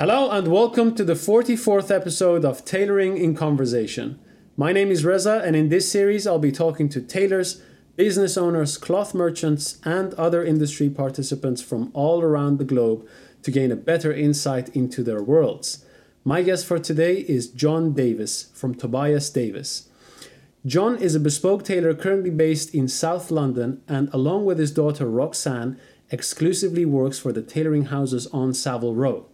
Hello and welcome to the 44th episode of Tailoring in Conversation. My name is Reza, and in this series, I'll be talking to tailors, business owners, cloth merchants, and other industry participants from all around the globe to gain a better insight into their worlds. My guest for today is John Davis from Tobias Davis. John is a bespoke tailor currently based in South London and, along with his daughter Roxanne, exclusively works for the tailoring houses on Savile Row.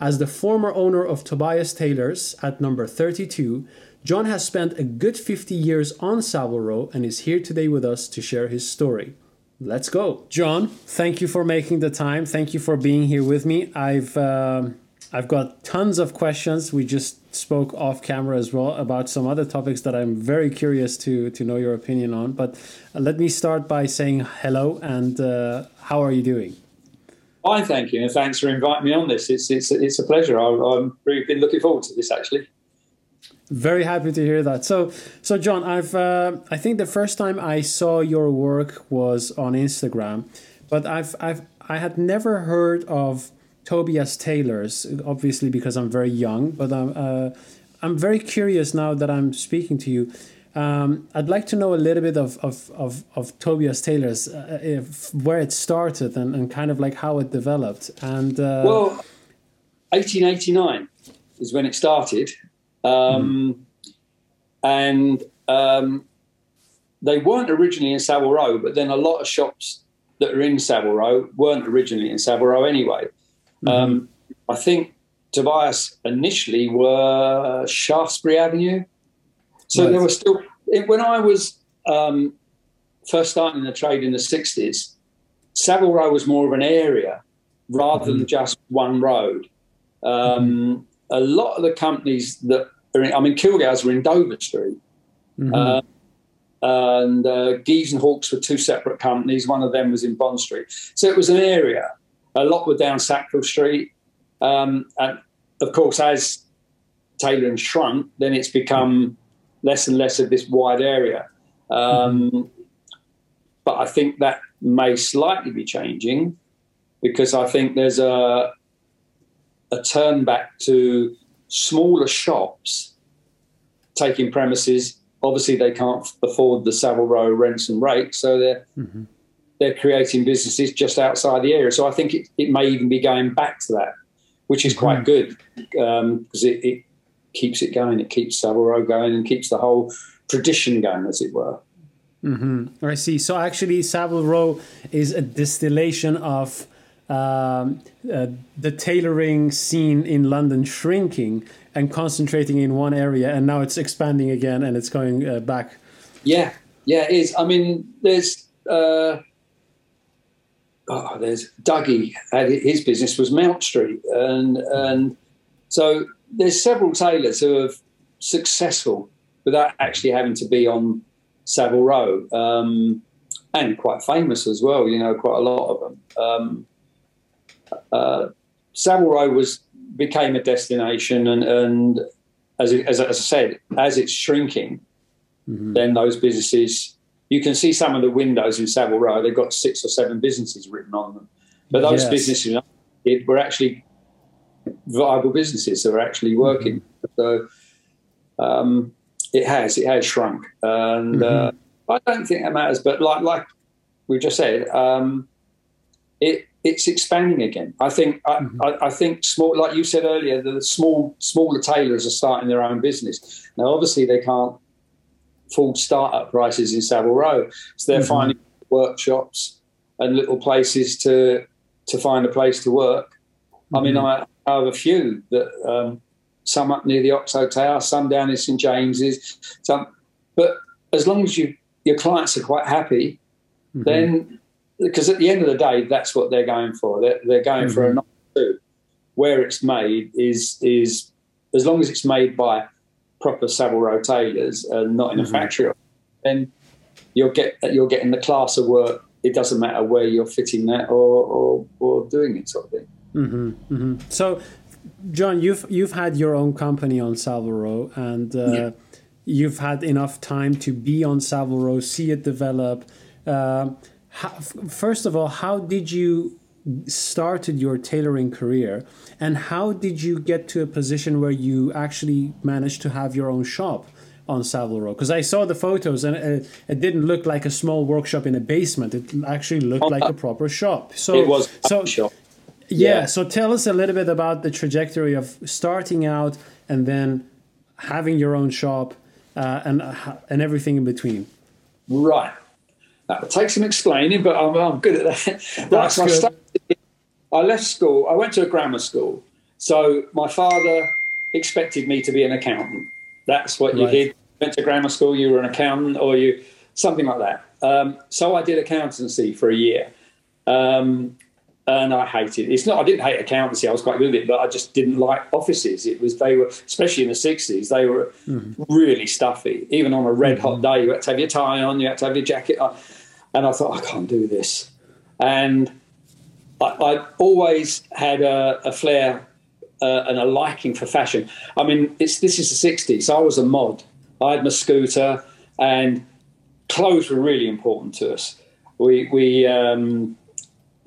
As the former owner of Tobias Tailors at number 32, John has spent a good 50 years on Savile Row and is here today with us to share his story. Let's go. John, thank you for making the time. Thank you for being here with me. I've um, I've got tons of questions. We just spoke off camera as well about some other topics that I'm very curious to to know your opinion on. But let me start by saying hello and uh, how are you doing? Fine, thank you, and thanks for inviting me on this. It's it's it's a pleasure. I, I've really been looking forward to this actually. Very happy to hear that. So, so John, I've uh, I think the first time I saw your work was on Instagram, but I've I've I had never heard of Tobias Tailors, obviously because I'm very young. But I'm uh, I'm very curious now that I'm speaking to you. Um, I'd like to know a little bit of, of, of, of Tobias Tailors uh, if, where it started and, and kind of like how it developed. And uh, well, 1889 is when it started, um, mm. and um, they weren't originally in Savile Row, but then a lot of shops that are in Savile Row weren't originally in Savile Row anyway. Mm. I think Tobias initially were Shaftesbury Avenue so right. there was still when I was um, first starting the trade in the sixties, Savile Row was more of an area rather mm-hmm. than just one road. Um, mm-hmm. A lot of the companies that are in, I mean, Kilgour's were in Dover Street. Mm-hmm. Uh, and uh, Gieves and Hawkes were two separate companies. One of them was in Bond Street. So it was an area. A lot were down Sackville Street. Um, and of course, as Taylor and shrunk, then it's become less and less of this wide area. Um, mm-hmm. But I think that may slightly be changing because I think there's a a turn back to smaller shops taking premises. Obviously, they can't afford the Savile Row rents and rates, so they're mm-hmm. they're creating businesses just outside the area. So I think it, it may even be going back to that, which is quite mm-hmm. good because um, it, it keeps it going. It keeps Savile Row going and keeps the whole tradition going, as it were. Mm-hmm. I see. So actually, Savile Row is a distillation of um, uh, the tailoring scene in London shrinking and concentrating in one area, and now it's expanding again and it's going uh, back. Yeah, yeah, it is. I mean, there's. Uh, oh, there's Dougie. His business was Mount Street, and and so there's several tailors who are successful without actually having to be on Savile Row, um, and quite famous as well. You know, quite a lot of them. Um, uh, Savile Row was became a destination, and, and as, it, as, as, I said, as it's shrinking, mm-hmm. then those businesses. You can see some of the windows in Savile Row; they've got six or seven businesses written on them. But those yes. businesses were actually viable businesses that are actually working. Mm-hmm. So um, it has it has shrunk, and mm-hmm. uh, I don't think that matters. But like like we just said, um, it it's expanding again. I think mm-hmm. I, I, think small, like you said earlier, the small smaller tailors are starting their own business now. Obviously, they can't afford startup prices in Savile Row, so they're mm-hmm. finding workshops and little places to to find a place to work. I mean, mm-hmm. I, of a few that um, some up near the Oxo Tower, some down in St James's. Some, but as long as you your clients are quite happy, mm-hmm. then because at the end of the day, that's what they're going for. They're, they're going mm-hmm. for a mm-hmm. two. Where it's made is is as long as it's made by proper Savile Row tailors and not in mm-hmm. a factory, then you'll get you're getting the class of work. It doesn't matter where you're fitting that or or, or doing it, sort of thing. Mm-hmm, mm-hmm. So, John, you've you've had your own company on Savile Row, and uh, yeah. you've had enough time to be on Savile Row, see it develop. Uh, how, first of all, how did you started your tailoring career and how did you get to a position where you actually managed to have your own shop on Savile Row? Because I saw the photos and it, it, didn't look like a small workshop in a basement. It actually looked like a proper shop. So it was so, shop. Yeah, yeah. So tell us a little bit about the trajectory of starting out and then having your own shop uh, and uh, and everything in between. Right. That would take some explaining, but I'm, I'm good at that. That's right, so I, started, I left school. I went to a grammar school. So my father expected me to be an accountant. That's what you right. did. Went to grammar school, you were an accountant, or you something like that. Um, so I did accountancy for a year. Um, and I hated it. It's not I didn't hate accountancy. I was quite good at it, but I just didn't like offices. It was they were especially in the sixties. They were mm-hmm. really stuffy. Even on a red hot mm-hmm. day, you had to have your tie on, you had to have your jacket on, and I thought I can't do this. And I, I always had a, a flair uh, and a liking for fashion. I mean, it's this is the sixties. So I was a mod. I had my scooter, and clothes were really important to us. We we um,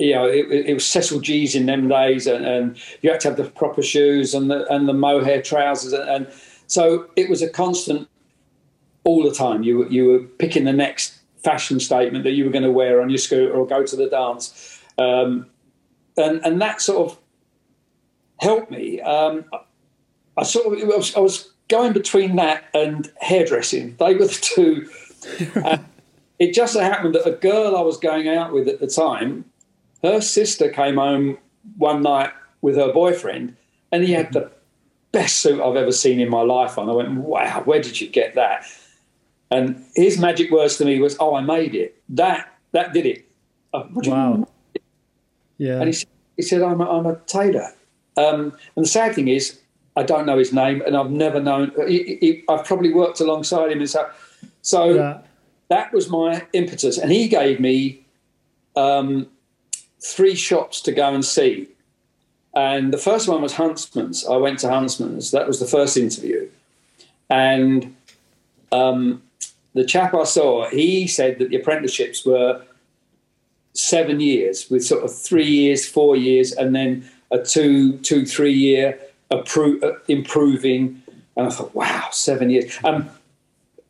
you know, it, it, was Cecil Gee's in them days, and, and, you had to have the proper shoes and the and the mohair trousers, and, and, so it was a constant all the time. You you were picking the next fashion statement that you were going to wear on your scooter or go to the dance, um, and and that sort of helped me. Um, I sort of I was, I was, going between that and hairdressing. They were the two. it just so happened that a girl I was going out with at the time her sister came home one night with her boyfriend, and he had the best suit I've ever seen in my life on. I went, wow, where did you get that? And his magic words to me was, oh, I made it. That that did it. wow. Yeah. And he said, he said I'm, a, I'm a tailor. Um, and the sad thing is, I don't know his name, and I've never known. He, he, I've probably worked alongside him, and so, so yeah. that was my impetus. And he gave me um, three shops to go and see. And the first one was Huntsman's. I went to Huntsman's. That was the first interview. And um, the chap I saw, he said that the apprenticeships were seven years, with sort of three years, four years, and then a two, two, three year appro- improving. And I thought, wow, seven years. Um,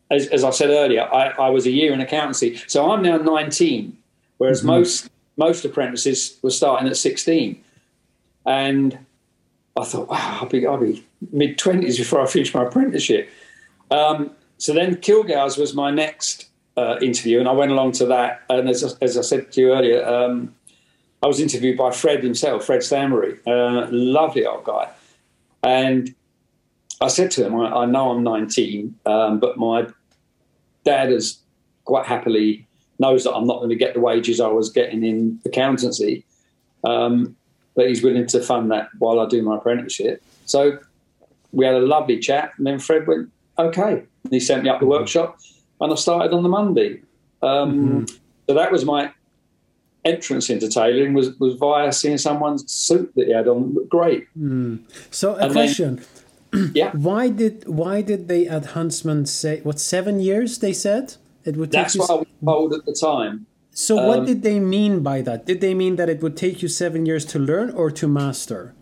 as, as I said earlier, I, I, was a year in accountancy. So I'm now 19, whereas mm-hmm. most most apprentices were starting at 16. And I thought, wow, I'll be, I'll be mid 20s before I finish my apprenticeship. Um, so then Kilgour's was my next uh, interview, and I went along to that. And as, as I said to you earlier, um, I was interviewed by Fred himself, Fred Stanbury, uh, lovely old guy. And I said to him, I, I know I'm 19, um, but my dad has quite happily knows that I'm not going to get the wages I was getting in accountancy, um, but he's willing to fund that while I do my apprenticeship. So we had a lovely chat, and then Fred went, "Okay," and he sent me up the mm-hmm. workshop, and I started on the Monday. Um, mm-hmm. So that was my entrance into tailoring was, was via seeing someone's suit that he had on looked great. Mm. So a and question. Then, yeah. Why did why did they at Huntsman say what seven years they said? It would That's what I was told at the time. So, um, what did they mean by that? Did they mean that it would take you seven years to learn or to master?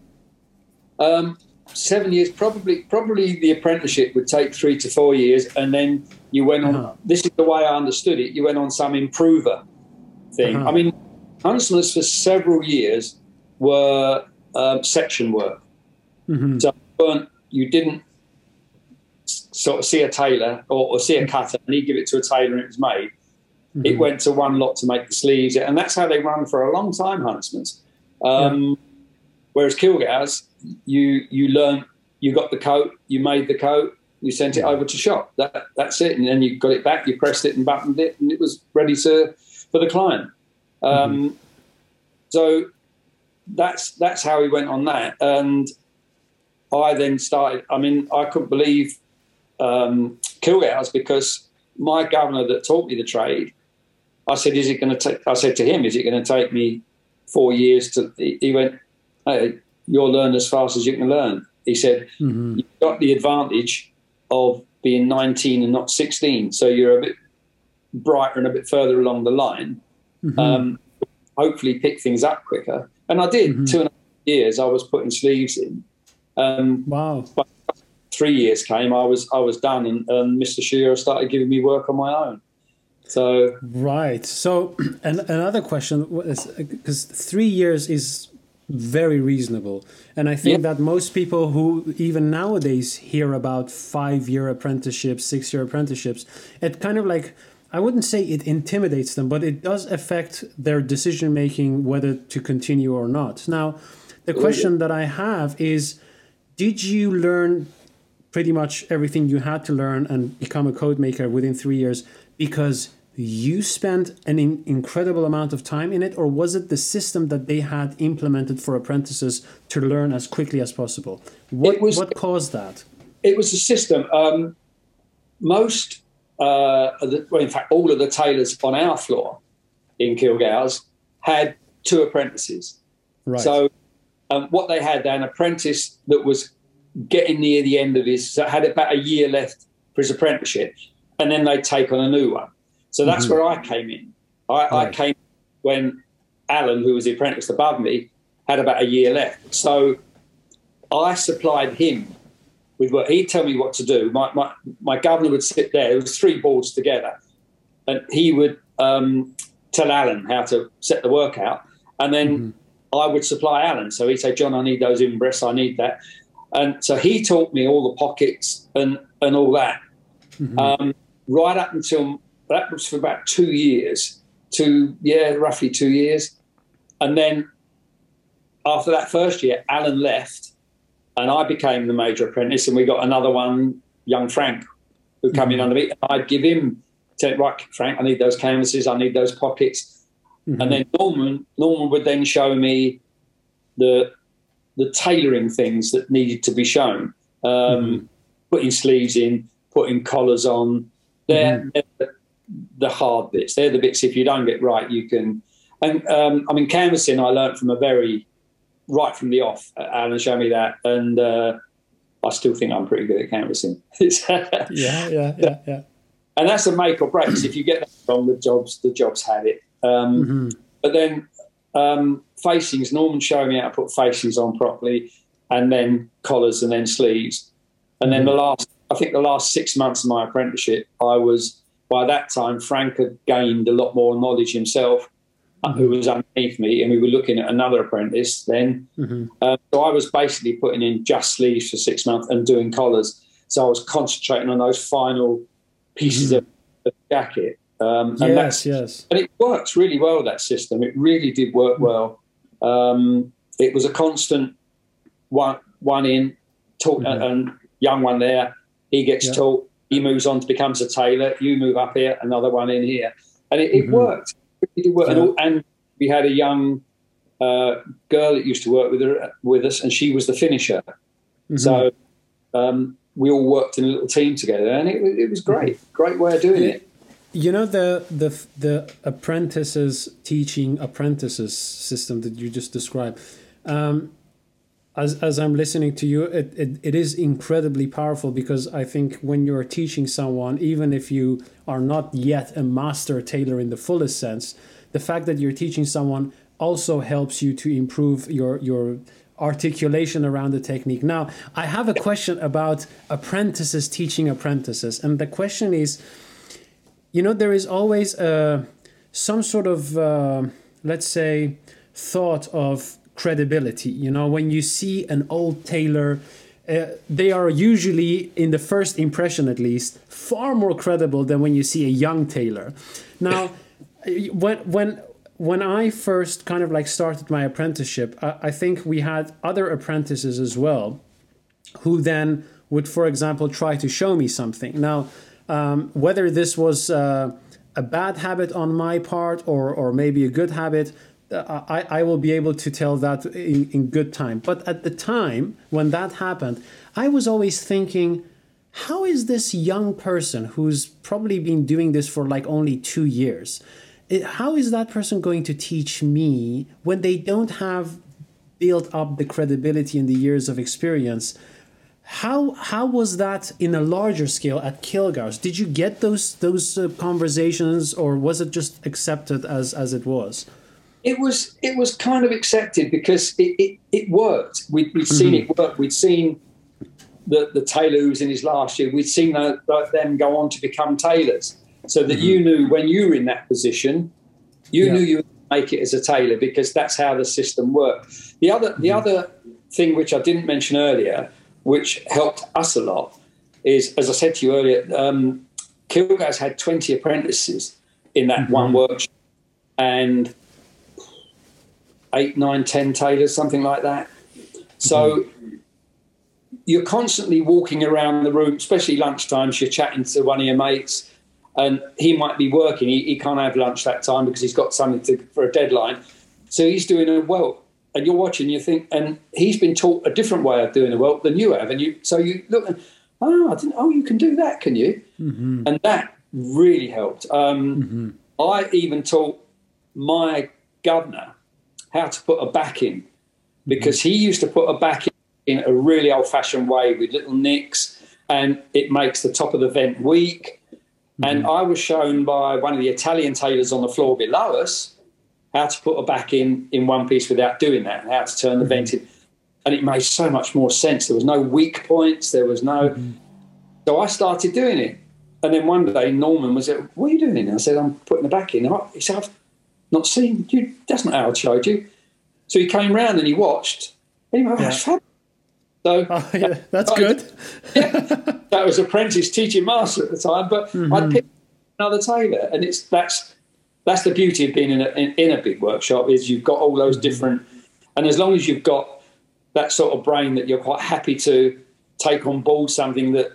Um, seven years, probably. Probably the apprenticeship would take three to four years, and then you went on. Uh-huh. This is the way I understood it. You went on some improver thing. Uh-huh. I mean, Huntsman's for several years were um, section work. Mm-hmm. So you didn't sort of see a tailor or, or see a cutter and he'd give it to a tailor and it was made. Mm-hmm. It went to one lot to make the sleeves, and that's how they run for a long time, Huntsman's. Um, yeah. Whereas Kilgour's, you you learn, you got the coat, you made the coat, you sent it over to shop. That that's it, and then you got it back, you pressed it and buttoned it, and it was ready to for the client. Um, mm-hmm. So that's that's how he went on that, and I then started. I mean, I couldn't believe um, Kilgour's because my governor that taught me the trade, I said, "Is it going to take?" I said to him, "Is it going to take me four years to?" He went, hey, "You'll learn as fast as you can learn." He said, mm-hmm. "You've got the advantage of being 19 and not 16, so you're a bit brighter and a bit further along the line." Mm-hmm. Um, hopefully pick things up quicker. And I did. Mm-hmm. Two and a half years, I was putting sleeves in. Um, Wow. Three years came, I was I was done, and, and Mr. Shearer started giving me work on my own. So Right. So, and another question because three years is very reasonable, and I think Yeah. that most people who even nowadays hear about five-year apprenticeships, six-year apprenticeships, it kind of like I wouldn't say it intimidates them, but it does affect their decision making whether to continue or not. Now, the question that I have is, did you learn pretty much everything you had to learn and become a coat maker within three years because you spent an in- incredible amount of time in it, or was it the system that they had implemented for apprentices to learn as quickly as possible? What, was- what caused that? it was the system. Um, most, uh, the, well, in fact, all of the tailors on our floor in Kilgour's had two apprentices. Right. So um, what they had, an apprentice that was getting near the end of his, so had about a year left for his apprenticeship, and then they'd take on a new one. So that's where I came in. I, I came when Alan, who was the apprentice above me, had about a year left. So I supplied him with what he'd tell me what to do. My, my, my governor would sit there, there was three boards together, and he would um, tell Alan how to set the work out. And then I would supply Alan. So he'd say, John, I need those imbrests, I need that. And so he taught me all the pockets and, and all that. Mm-hmm. Um, right up until that was for about two years, two, yeah, roughly two years. And then after that first year, Alan left and I became the major apprentice, and we got another one, young Frank, who came in mm-hmm. under me. I'd give him, say, right, Frank, I need those canvases, I need those pockets, mm-hmm. and then Norman, Norman would then show me the the tailoring things that needed to be shown, um, putting sleeves in, putting collars on. They're, they're the, hard bits. They're the bits if you don't get right, you can. And um, I mean, canvassing, I learned from a very right from the off. Alan showed me that, and uh, I still think I'm pretty good at canvassing. yeah, yeah, yeah, yeah. and that's a make or break. If you get that wrong, the jobs the jobs had it. Um, But then um, facings, Norman showed me how to put facings on properly, and then collars, and then sleeves, and then the last, I think the last six months of my apprenticeship, I was by that time Frank had gained a lot more knowledge himself. uh, Who was underneath me, and we were looking at another apprentice then. Uh, so I was basically putting in just sleeves for six months and doing collars. So I was concentrating on those final pieces of the jacket. Um, and Yes, yes. and it works really well that system it really did work well um, it was a constant one one in taught and young one there. He gets Yeah. taught he moves on to becomes a tailor you move up here another one in here. And it, it worked. It really did work. And, Yeah. and we had a young uh, girl that used to work with her with us and she was the finisher. So um, we all worked in a little team together and it, it was great. Great way of doing it You know the the the apprentices teaching apprentices system that you just described. Um, as as I'm listening to you, it, it, it is incredibly powerful because I think when you're teaching someone, even if you are not yet a master tailor in the fullest sense, the fact that you're teaching someone also helps you to improve your your articulation around the technique. Now, I have a question about apprentices teaching apprentices, and the question is you know there is always uh, some sort of uh, let's say thought of credibility you know when you see an old tailor uh, they are usually in the first impression at least far more credible than when you see a young tailor now when when when I first kind of like started my apprenticeship, I, I think we had other apprentices as well who then would, for example, try to show me something. Now, um, whether this was uh, a bad habit on my part or, or maybe a good habit, uh, I, I will be able to tell that in, in good time. But at the time when that happened, I was always thinking, how is this young person who's probably been doing this for like only two years? it- How is that person going to teach me when they don't have built up the credibility and the years of experience? How how was that in a larger scale at Kilgour's? Did you get those those uh, conversations, or was it just accepted as as it was? it was it was kind of accepted because it, it, it worked. We'd, we'd seen Mm-hmm. it work. We'd seen the the tailor who was in his last year. We'd seen the, the, them go on to become tailors, so that you knew when you were in that position, you Mm-hmm. Yeah. knew you would make it as a tailor because that's how the system worked. The other the other thing which I didn't mention earlier, which helped us a lot, is as I said to you earlier, um, had twenty apprentices in that one workshop, and eight, nine, ten tailors, something like that. So you're constantly walking around the room, especially lunchtimes. You're chatting to one of your mates, and he might be working. He, he can't have lunch that time because he's got something to, for a deadline. So he's doing a welt, and you're watching. You think, and he's been taught a different way of doing the welt than you have, and you. So you look, and oh, I didn't. Oh, you can do that, can you? Mm-hmm. And that really helped. Um, mm-hmm. I even taught my governor how to put a back in because mm-hmm. he used to put a back in in a really old fashioned way with little nicks and it makes the top of the vent weak. And I was shown by one of the Italian tailors on the floor below us how to put a back in in one piece without doing that and how to turn the vent in. And it made so much more sense. There was no weak points. There was no. So I started doing it. And then one day Norman was like, What are you doing? And I said, I'm putting the back in. He said, I've not seen you. That's not how I showed you. So he came round and he watched. And he went, oh, fab. So Oh, yeah, that's I- good. that was apprentice teaching master at the time, but Mm-hmm. I picked another tailor, and it's that's that's the beauty of being in a, in, in a big workshop is you've got all those Mm-hmm. different, and as long as you've got that sort of brain that you're quite happy to take on board something that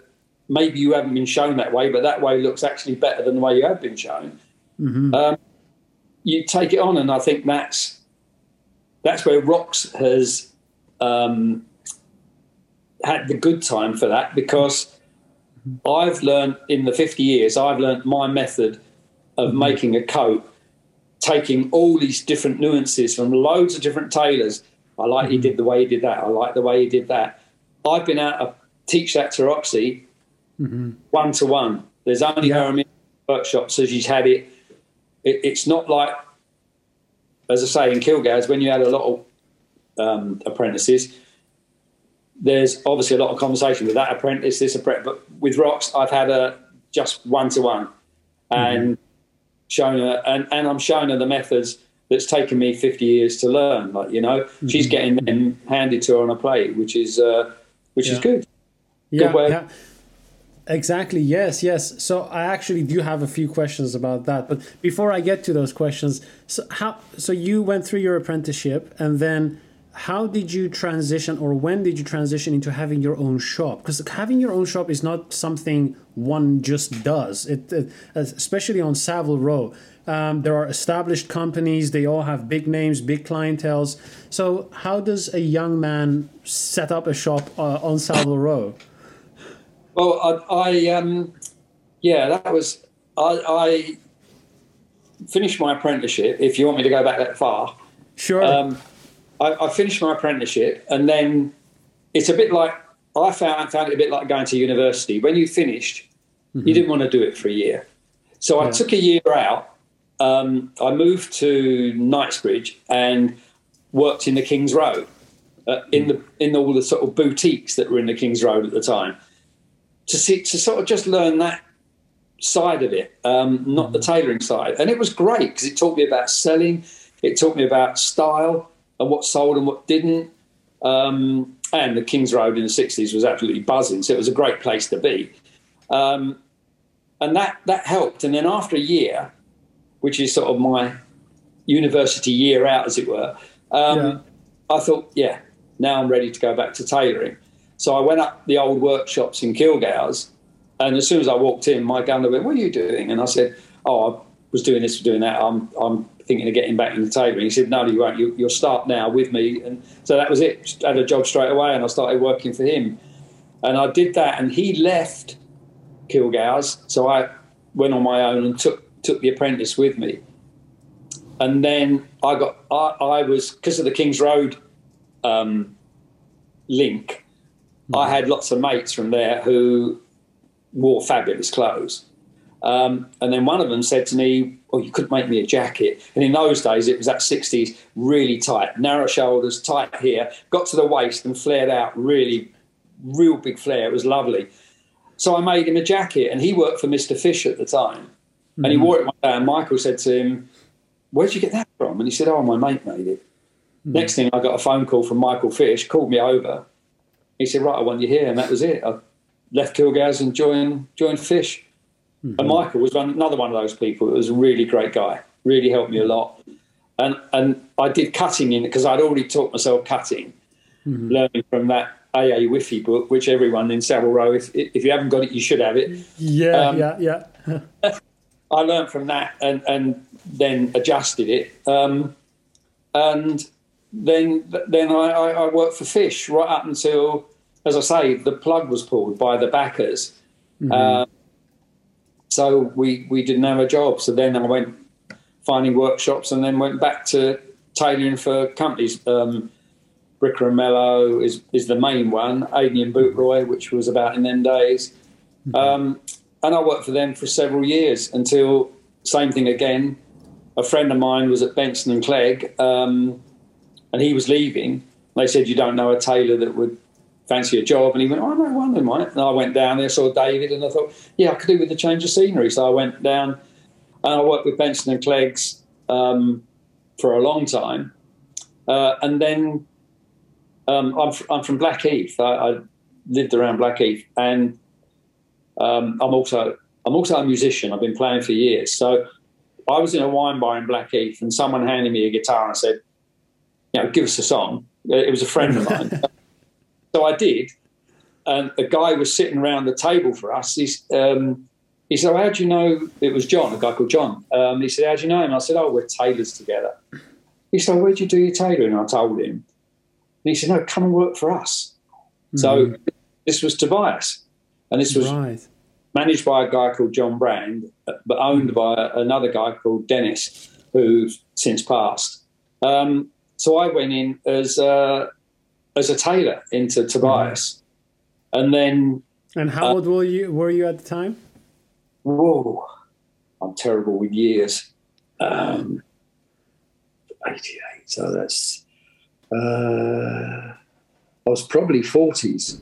maybe you haven't been shown that way, but that way looks actually better than the way you have been shown. Mm-hmm. Um, you take it on, and I think that's that's where Rocks has um, had the good time for that because I've learned in the 50 years, I've learned my method of mm-hmm. making a coat, taking all these different nuances from loads of different tailors. I like he mm-hmm. did the way he did that. I like the way he did that. I've been out to teach that to Roxy one to one. There's only her in workshops, so she's had it. it. It's not like, as I say, in Kilgour's, when you had a lot of um, apprentices, there's obviously a lot of conversation with that apprentice, this apprentice, but with Rocks, I've had a just one to one and shown her, and, and I'm showing her the methods that's taken me 50 years to learn. Like, you know, she's getting them handed to her on a plate, which is, uh, which is Yeah. good. Yeah, way. yeah. Exactly. Yes, yes. So I actually do have a few questions about that, but before I get to those questions, so how so you went through your apprenticeship and then how did you transition or when did you transition into having your own shop? Because having your own shop is not something one just does. It, it especially on Savile Row. Um, there are established companies. They all have big names, big clientels. So, how does a young man set up a shop uh, on Savile Row? Well, I, I um, yeah, that was I, I finished my apprenticeship. If you want me to go back that far, Sure. um, I, I finished my apprenticeship, and then it's a bit like I found found it a bit like going to university. When you finished, you didn't want to do it for a year, so I took a year out. Um, I moved to Knightsbridge and worked in the King's Road, uh, in the in all the sort of boutiques that were in the King's Road at the time, to see to sort of just learn that side of it, um, not the tailoring side. And it was great because it taught me about selling, it taught me about style and what sold and what didn't. Um, and the King's Road in the 60s was absolutely buzzing, so it was a great place to be. Um, and that, that helped. And then after a year, which is sort of my university year out, as it were, um, Yeah. I thought, yeah, now I'm ready to go back to tailoring. So I went up the old workshops in Kilgour's, and as soon as I walked in, my governor went, "What are you doing?" And I said, "Oh, I was doing this, doing that. I'm, I'm thinking of getting back into tailoring." He said, "No, you won't. You, you'll start now with me." And so that was it. Just had a job straight away, and I started working for him. And I did that, and he left Kilgour's, so I went on my own and took took the apprentice with me. And then I got, I, I was because of the King's Road um, link. I had lots of mates from there who wore fabulous clothes. Um, and then one of them said to me, oh, you couldn't make me a jacket. And in those days, it was that 60s, really tight, narrow shoulders, tight here, got to the waist and flared out really, real big flare. It was lovely. So I made him a jacket, and he worked for Mr. Fish at the time. Mm-hmm. And he wore it one day, and Michael said to him, Where'd you get that from? And he said, Oh, my mate made it. Mm-hmm. Next thing, I got a phone call from Michael Fish, called me over. He said, Right, I want you here. And that was it. I left Kilgour's and joined, joined Fish. Mm-hmm. And Michael was another one of those people. It was a really great guy, really helped me a lot. And and I did cutting in because I'd already taught myself cutting, mm-hmm. learning from that AA Whiffy book, which everyone in Savile Row, if if you haven't got it, you should have it. Yeah, um, yeah, yeah. I learned from that and and then adjusted it, um, and then then I, I, worked for Fish right up until, as I say, the plug was pulled by the backers. Mm-hmm. Um, so we, we didn't have a job. So then I went finding workshops and then went back to tailoring for companies. Um, Bricker and Mello is, is the main one, Adrian Bootroy, which was about in them days. Mm-hmm. Um, and I worked for them for several years until, same thing again, a friend of mine was at Benson and Clegg um, and he was leaving. They said, You don't know a tailor that would fancy a job? And he went, oh, no, of might. And I went down there, saw David, and I thought, yeah, I could do with a change of scenery. So I went down and I worked with Benson and Clegg's um, for a long time. Uh, and then um, I'm, I'm, from Blackheath. I, I, lived around Blackheath, and um, I'm also I'm also a musician. I've been playing for years. So I was in a wine bar in Blackheath, and someone handed me a guitar and said, "You know, give us a song." It was a friend of mine. So I did. And a guy was sitting around the table for us. He's, um, he said, oh, How do you know it was John, a guy called John? Um, he said, How do you know him? I said, Oh, we're tailors together. He said, Where'd you do your tailoring? I told him. And he said, No, come and work for us. Mm. So this was Tobias. And this was right. managed by a guy called John Brand, but owned by another guy called Dennis, who's since passed. Um, so I went in as uh, as a tailor into Tobias, mm-hmm. and then. And how uh, old were you? Were you at the time? Whoa, I'm terrible with years. Um, 88, so that's. Uh, I was probably 40s,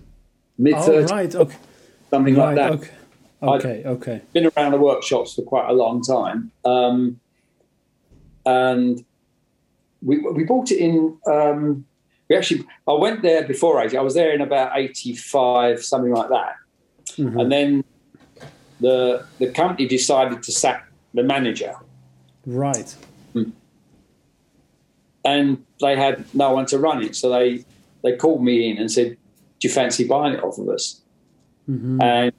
mid 30s. Oh, right, okay. Something right, like that. Okay. Okay, I'd okay. Been around the workshops for quite a long time. Um, and we, we bought it in um, we actually I went there before 80. I was there in about 85, something like that. Mm-hmm. And then the the company decided to sack the manager. Right. Hmm. And they had no one to run it. So they they called me in and said, Do you fancy buying it off of us? Mm-hmm. And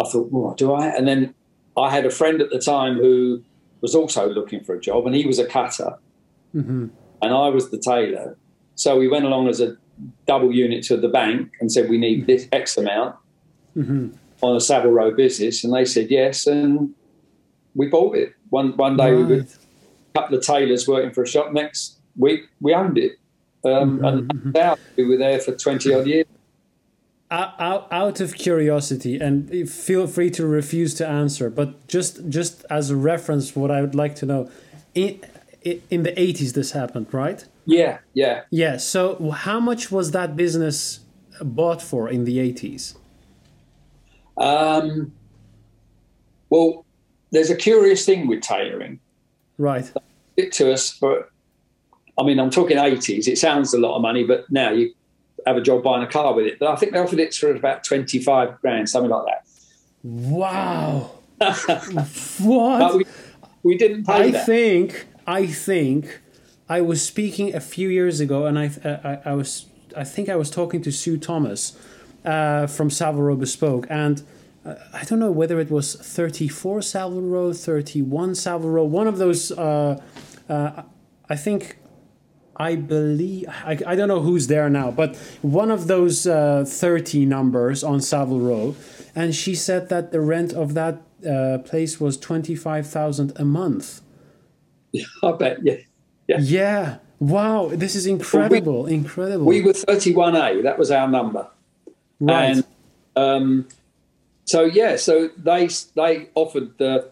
I thought, well, do I? And then I had a friend at the time who was also looking for a job, and he was a cutter, mm-hmm. and I was the tailor. So we went along as a double unit to the bank and said we need this X amount mm-hmm. on a Savile Row business, and they said yes, and we bought it. One one day right. we were a couple of tailors working for a shop. Next week we owned it, um, mm-hmm. and mm-hmm. now we were there for twenty odd years. Out, out of curiosity, and feel free to refuse to answer, but just just as a reference, what I would like to know, in, in the eighties, this happened, right? Yeah, yeah. Yeah. So, how much was that business bought for in the 80s? Um, well, there's a curious thing with tailoring. Right. It to us, but I mean, I'm talking 80s. It sounds a lot of money, but now you have a job buying a car with it. But I think they offered it for about 25 grand, something like that. Wow. what? We, we, didn't pay I that. think, I think I was speaking a few years ago, and I, I, I was I think I was talking to Sue Thomas uh, from Row Bespoke, and uh, I don't know whether it was 34 Savile Row, 31 Savile Row, one of those. Uh, uh, I think I believe I, I don't know who's there now, but one of those uh, 30 numbers on Savile Row, and she said that the rent of that uh, place was 25,000 a month. Yeah, I bet. Yeah. Yeah. Yeah. Wow, this is incredible. Well, we, incredible. We were 31A, that was our number. Right. And um, so yeah, so they they offered the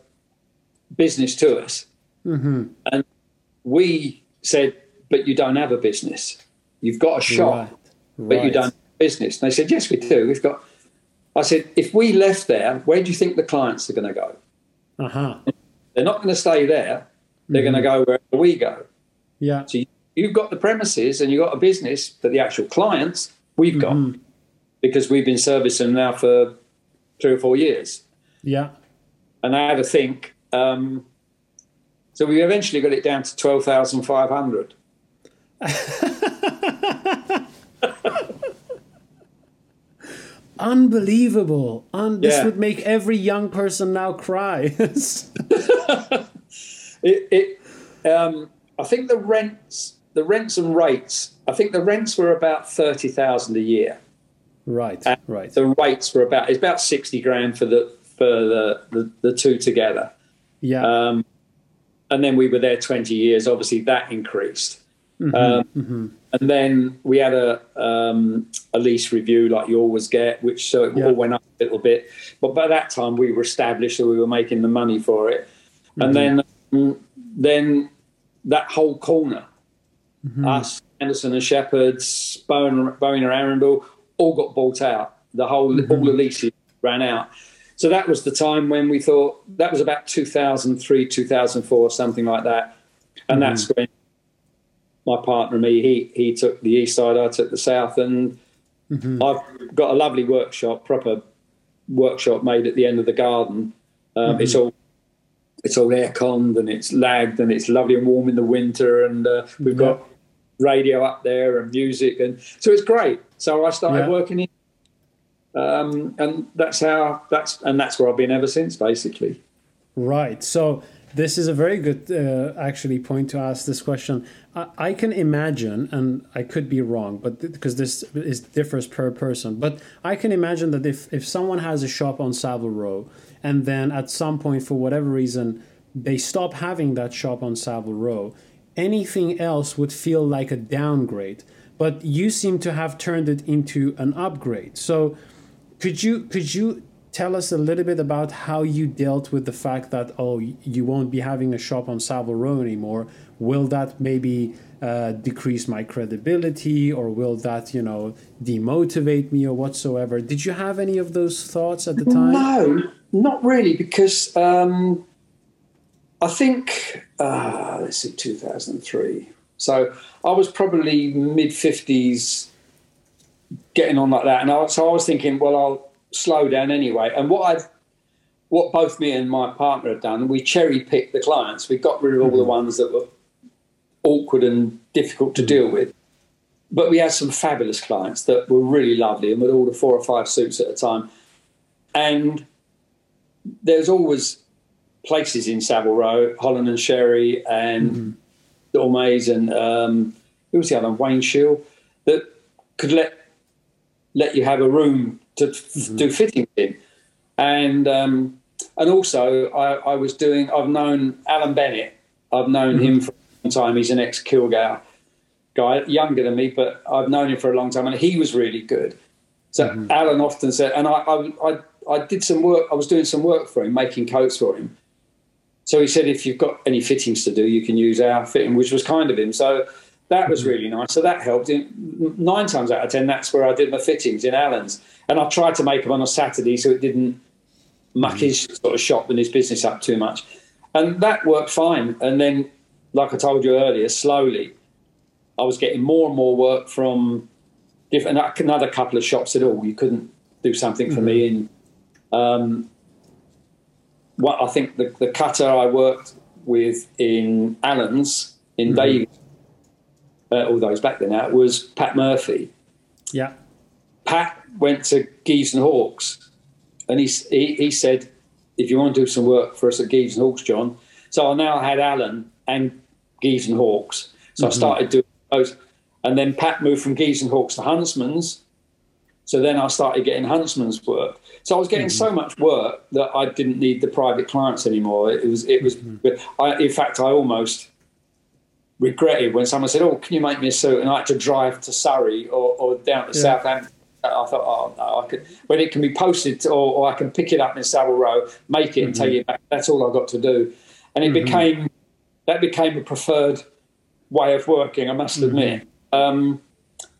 business to us. Mm-hmm. And we said, but you don't have a business. You've got a shop, Right. but you don't have a business. And they said, yes, we do. We've got. I said, if we left there, where do you think the clients are going to go? Uh-huh. They're not going to stay there. They're going to go wherever we go. Yeah. So you- you've got the premises and you've got a business, but the actual clients we've got Mhm. because we've been servicing them now for three or four years. Yeah. And I had to think. Um, so we eventually got it down to 12,500. Unbelievable. Un- This Yeah. would make every young person now cry. It, it um, I think the rents, the rents and rates, I think the rents were about 30,000 a year. right. And Right. The rates were about, it's about 60 grand for the, for the, the, the two together. Yeah. Um, and then we were there 20 years. Obviously, that increased. Mm-hmm. Um, And then we had a um, a lease review, like you always get, which so it Yeah. all went up a little bit. But by that time, we were established, so we were making the money for it. And then um, then that whole corner, mm-hmm. us, Anderson and Sheppards, Bowen, Bowen or Arundel, all got bought out. The whole mm-hmm. all the leases ran out. So that was the time when we thought that was about 2003, 2004, something like that. And mm-hmm. that's when my partner and me, he he took the east side, I took the south, and I've got a lovely workshop, proper workshop made at the end of the garden. Um, It's all it's all air conned and it's lagged and it's lovely and warm in the winter, and uh, we've got radio up there and music, and so it's great. So I started Yeah. working in, um, and that's how that's and that's where I've been ever since, basically. Right. So this is a very good, uh, actually, point to ask this question. I, I can imagine, and I could be wrong, but th- because this is differs per person, but I can imagine that if if someone has a shop on Savile Row, and then at some point, for whatever reason, they stop having that shop on Savile Row, anything else would feel like a downgrade. But you seem to have turned it into an upgrade. So could you could you tell us a little bit about how you dealt with the fact that oh you won't be having a shop on Savile Row anymore? Will that maybe uh, decrease my credibility, or will that you know demotivate me, or whatsoever? Did you have any of those thoughts at the time? No, not really, because um, I think uh, let's see, 2003. So I was probably mid 50s, getting on like that, and I, so I was thinking, well, I'll slow down anyway. And what I've what both me and my partner had done, we cherry picked the clients. We got rid of all the ones that were awkward and difficult to deal with. But we had some fabulous clients that were really lovely and would order four or five suits at a time. And there's always places in Savile Row, Holland and Sherry and Dormeuil's and um, who was the other one? Wain Shiell, that could let let you have a room to f- do fittings in. And um, and also I, I was doing I've known Alan Bennett. I've known him for time. He's an ex Kilgour guy, younger than me, but I've known him for a long time and he was really good. So mm-hmm. Alan often said, and I, I, I, I did some work. I was doing some work for him, making coats for him. So he said, if you've got any fittings to do, you can use our fitting, which was kind of him. So that was mm-hmm. really nice. So that helped. In, nine times out of ten, that's where I did my fittings in Alan's, and I tried to make them on a Saturday so it didn't muck mm-hmm. his sort of shop and his business up too much, and that worked fine. And then, like I told you earlier, slowly, I was getting more and more work from different. Another couple of shops at all. you couldn't do something for me." And um, what I think the, the cutter I worked with in Alan's in Davies, uh, all those back then now, was Pat Murphy. Yeah. Pat went to Gieves and Hawkes, and he, he he said, "If you want to do some work for us at Gieves and Hawkes, John." So I now had Allen and Gieves and Hawkes. So I mm-hmm. started doing those, and then Pat moved from Gieves and Hawkes to Huntsman's. So then I started getting Huntsman's work. So I was getting mm-hmm. so much work that I didn't need the private clients anymore. It was it was. Mm-hmm. I, in fact, I almost regretted when someone said, "Oh, can you make me a suit?" and I had to drive to Surrey or, or down to Yeah. Southampton. I thought, "Oh no, I could." When it can be posted, to, or, or I can pick it up in Savile Row, make it, and take it back. That's all I've got to do. and it mm-hmm. became that became a preferred way of working. I must mm-hmm. admit, um,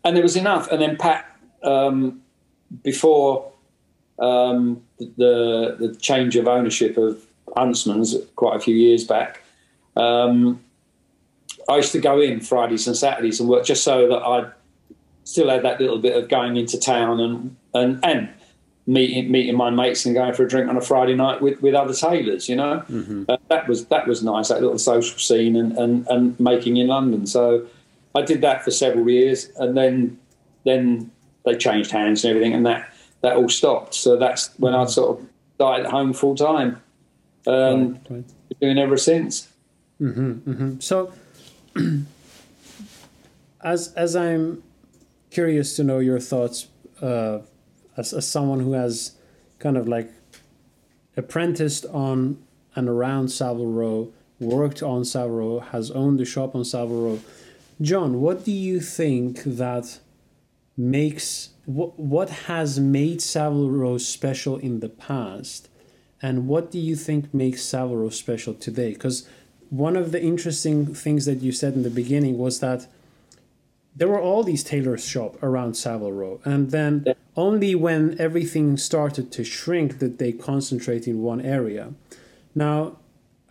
and there was enough. And then Pat, um, before um, the the change of ownership of Huntsman's quite a few years back. Um, I used to go in Fridays and Saturdays and work just so that I still had that little bit of going into town and and and meeting meeting my mates and going for a drink on a Friday night with, with other tailors. You know, mm-hmm. uh, that was that was nice. That little social scene and, and and making in London. So I did that for several years, and then then they changed hands and everything, and that that all stopped. So that's when I sort of died at home full time. Um, right, right. Doing ever since. Mm-hmm, mm-hmm. So, as as I'm curious to know your thoughts uh, as, as someone who has kind of like apprenticed on and around Savile Row, worked on Savile Row, has owned the shop on Savile Row. John, what do you think that makes what what has made Savile Row special in the past, and what do you think makes Savile Row special today? Because one of the interesting things that you said in the beginning was that there were all these tailors shop around Savile Row, and then yeah. only when everything started to shrink did they concentrate in one area. Now,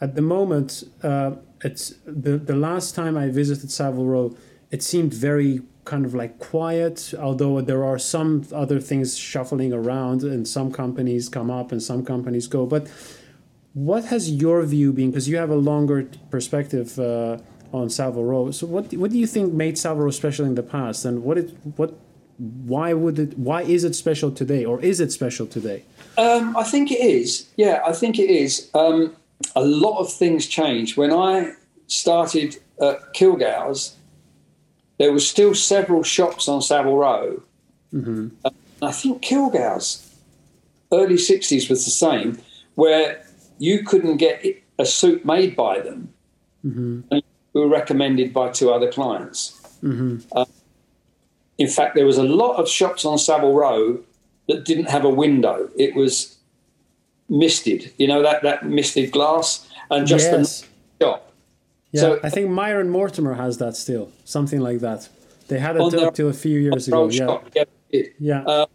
at the moment, uh, it's the the last time I visited Savile Row, it seemed very kind of like quiet. Although there are some other things shuffling around, and some companies come up and some companies go. But what has your view been? Because you have a longer perspective. Uh, on Savile Row. So what what do you think made Savile Row special in the past, and what it what why would it why is it special today, or is it special today? Um, I think it is. Yeah, I think it is. Um, a lot of things changed when I started at Kilgour's. There were still several shops on Savile Row. Mm-hmm. I think Kilgour's early '60s was the same, where you couldn't get a suit made by them. Mm-hmm who were recommended by two other clients. Mm-hmm. Uh, in fact, there was a lot of shops on Savile Row that didn't have a window. It was misted, you know, that, that misted glass and just yes. a shop. Yeah, so, I think Meyer and Mortimer has that still, something like that. They had it up to a few years ago. Yeah. yeah. yeah. Uh,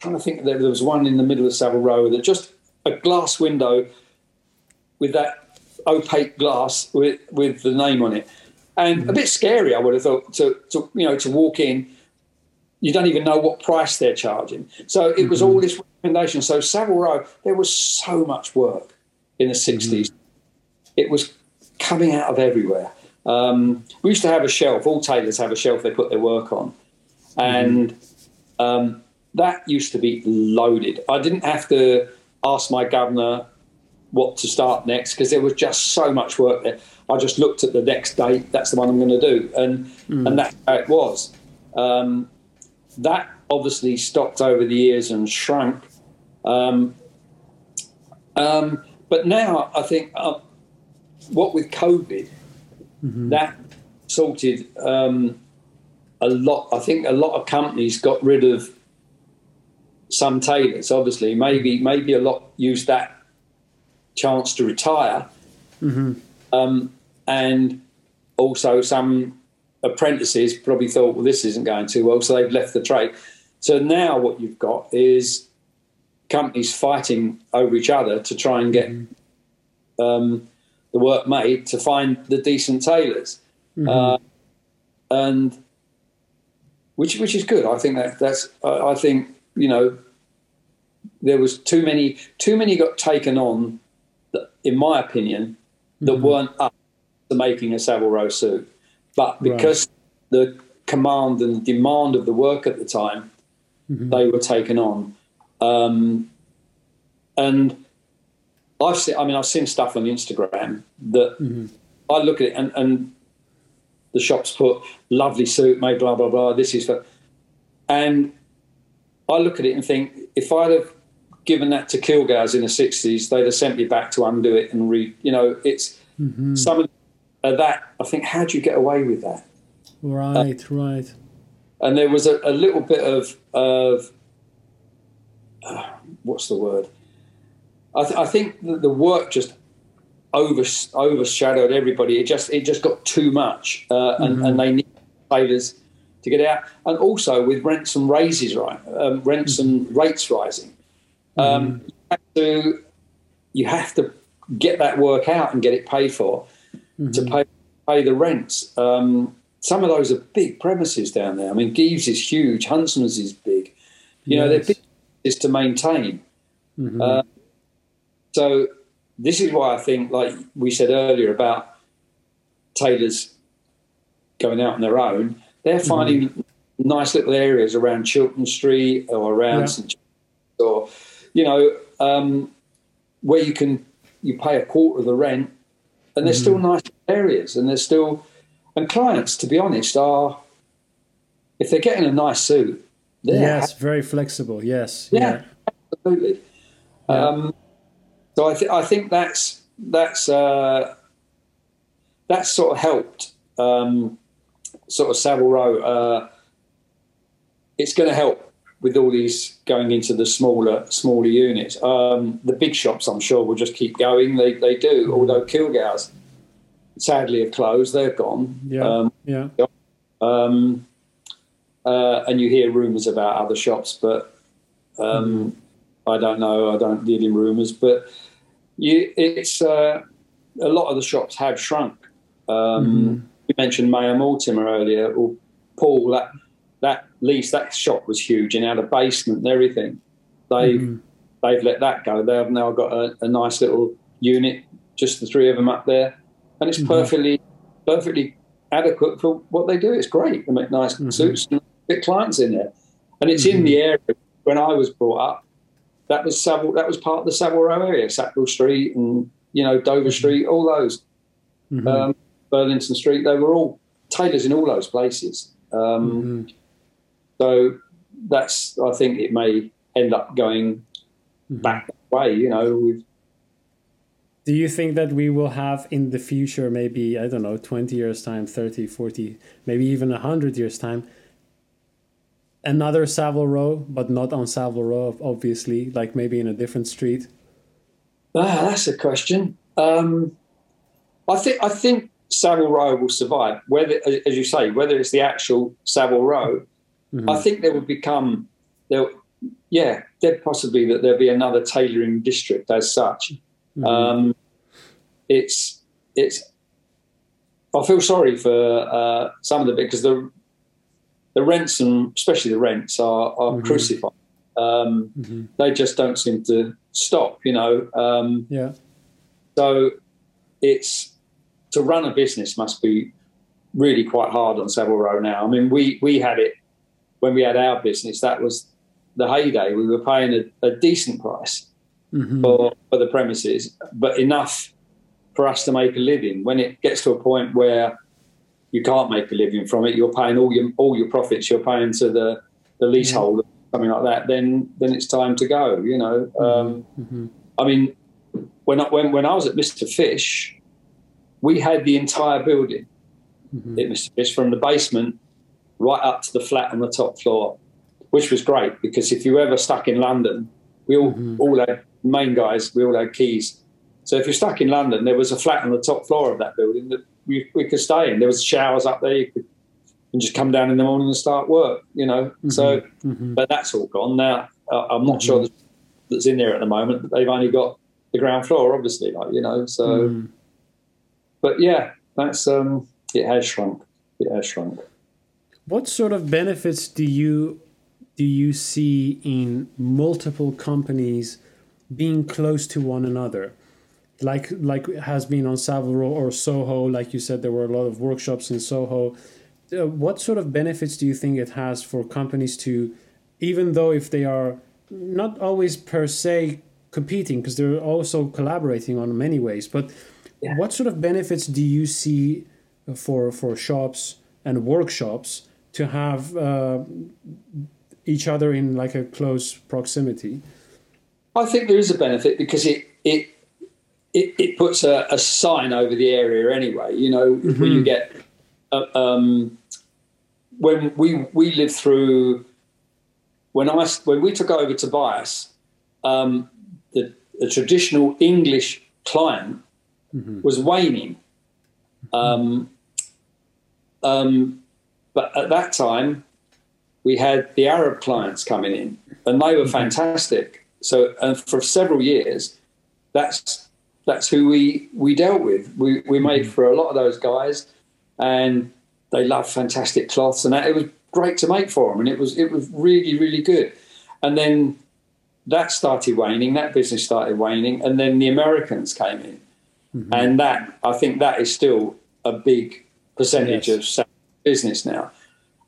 trying to think there was one in the middle of Savile Row that just a glass window with that opaque glass with with the name on it, and mm-hmm. a bit scary. I would have thought to, to you know to walk in. You don't even know what price they're charging. So it was mm-hmm. all this recommendation. So Savile Row, there was so much work in the 60s. Mm-hmm. It was coming out of everywhere. Um, we used to have a shelf. All tailors have a shelf they put their work on, and mm-hmm. um, that used to be loaded. I didn't have to ask my governor what to start next because there was just so much work there. I just looked at the next date. That's the one I'm going to do, and mm. and that's how it was. Um, that obviously stopped over the years and shrunk. Um, um, but now I think uh, what with COVID, mm-hmm. that sorted um, a lot. I think a lot of companies got rid of some tailors. Obviously, maybe maybe a lot used that chance to retire. Mm-hmm. Um, and also, some apprentices probably thought, well, this isn't going too well, so they've left the trade. So now what you've got is companies fighting over each other to try and get um, the work made to find the decent tailors. Mm-hmm. Uh, and which which is good. I think that that's I think you know there was too many too many got taken on in my opinion, that mm-hmm. weren't up to making a Savile Row suit. But because right. the command and the demand of the work at the time, mm-hmm. they were taken on. Um, and I've seen, I mean, I've seen stuff on Instagram that mm-hmm. I look at it and, and the shops put lovely suit made, blah, blah, blah. This is for, and I look at it and think if I'd have given that to Kilgour's in the 60s, they'd have sent me back to undo it and re, you know, it's mm-hmm. some of that. I think, how do you get away with that? Right, uh, right. And there was a, a little bit of, of uh, what's the word? I, th- I think the, the work just over, overshadowed everybody. It just it just got too much, uh, and, mm-hmm. and they need tailors to get out. And also with rents and raises, right? Um, rents and rates rising, um, mm-hmm. you, have to, you have to get that work out and get it paid for mm-hmm. to pay pay the rents. Um, some of those are big premises down there. I mean, Gieves is huge, Huntsman's is big. You yes. know, they're big is to maintain. Mm-hmm. Uh, so this is why I think, like we said earlier about tailors going out on their own, they're mm-hmm. finding mm-hmm. nice little areas around Chilton Street or around yeah. St. or you know um, where you can you pay a quarter of the rent, and there's mm-hmm. still nice areas, and there's still and clients, to be honest, are if they're getting a nice suit. Yes, happy. very flexible. Yes. Yeah, yeah. absolutely. Yeah. Um, so I, th- I think that's that's uh, that's sort of helped um, sort of Savile Row. Uh, it's going to help with all these going into the smaller smaller units. Um, the big shops, I'm sure, will just keep going. They they do. Mm-hmm. Although Kilgours sadly have closed, they're gone. Yeah, um, yeah. Um, uh, and you hear rumours about other shops, but um, mm-hmm. I don't know. I don't deal in rumours, but you, it's uh, a lot of the shops have shrunk. Um, mm-hmm. You mentioned Meyer Mortimer earlier, or Paul. That that lease, that shop was huge and had a basement and everything. They've mm-hmm. they've let that go. They have now got a, a, nice little unit, just the three of them up there, and it's mm-hmm. perfectly perfectly adequate for what they do. It's great. They make nice mm-hmm. suits and get clients in there, and it's in mm-hmm. the area when I was brought up that was Savile, that was part of the Savile Row area, Sackville Street and you know Dover. Street, all those, um, Burlington Street. They were all tailors in all those places. Um, mm-hmm. So that's I think it may end up going mm-hmm. back that way. You know, with do you think that we will have in the future maybe i don't know 20 years time 30 40 maybe even 100 years time another Savile Row, but not on Savile Row, obviously, like maybe in a different street? Ah, that's a question. Um, I think I think Savile Row will survive. Whether, as you say, whether it's the actual Savile Row, mm-hmm. I think there will become there. Yeah, there possibly that there'll be another tailoring district as such. Mm-hmm. Um, it's it's. I feel sorry for uh, some of the because the the rents and especially the rents are, are mm-hmm. crucified. Um, mm-hmm. They just don't seem to stop, you know. Um, yeah. So it's to run a business must be really quite hard on Savile Row now. I mean, we we had it when we had our business. That was the heyday. We were paying a, a decent price mm-hmm. for for the premises, but enough for us to make a living. When it gets to a point where you can't make a living from it. You're paying all your all your profits. You're paying to the the leaseholder, yeah. something like that. Then then it's time to go. You know. Mm-hmm. Um, mm-hmm. I mean, when I, when when I was at Mr. Fish, we had the entire building mm-hmm. at Mr. Fish from the basement right up to the flat on the top floor, which was great because if you were ever stuck in London, we all mm-hmm. all had main guys. We all had keys. So if you're stuck in London, there was a flat on the top floor of that building that we, we could stay in. There was showers up there. You could and just come down in the morning and start work. You know. Mm-hmm. So, mm-hmm. but that's all gone now. Uh, I'm not sure mm-hmm. that's in there at the moment. But they've only got the ground floor, obviously. Like you know. So, mm-hmm. but yeah, that's um, it has shrunk. It has shrunk. What sort of benefits do you do you see in multiple companies being close to one another? like like has been on Savile Row or Soho, like you said, there were a lot of workshops in Soho. Uh, what sort of benefits do you think it has for companies to, even though if they are not always per se competing, because they're also collaborating on many ways, but yeah. what sort of benefits do you see for for shops and workshops to have uh, each other in like a close proximity? I think there is a benefit because it it it, it puts a, a, sign over the area anyway. You know, mm-hmm. when you get uh, um, when we we lived through when I when we took over Tobias, um, the, the traditional English client mm-hmm. was waning. Um, um, but at that time, we had the Arab clients coming in, and they were mm-hmm. fantastic. So, and for several years, that's that's who we we dealt with. We we made mm-hmm. for a lot of those guys, and they loved fantastic cloths, and that, it was great to make for them, and it was it was really really good. And then that started waning. That business started waning, and then the Americans came in, mm-hmm. and that I think that is still a big percentage yes. of business now.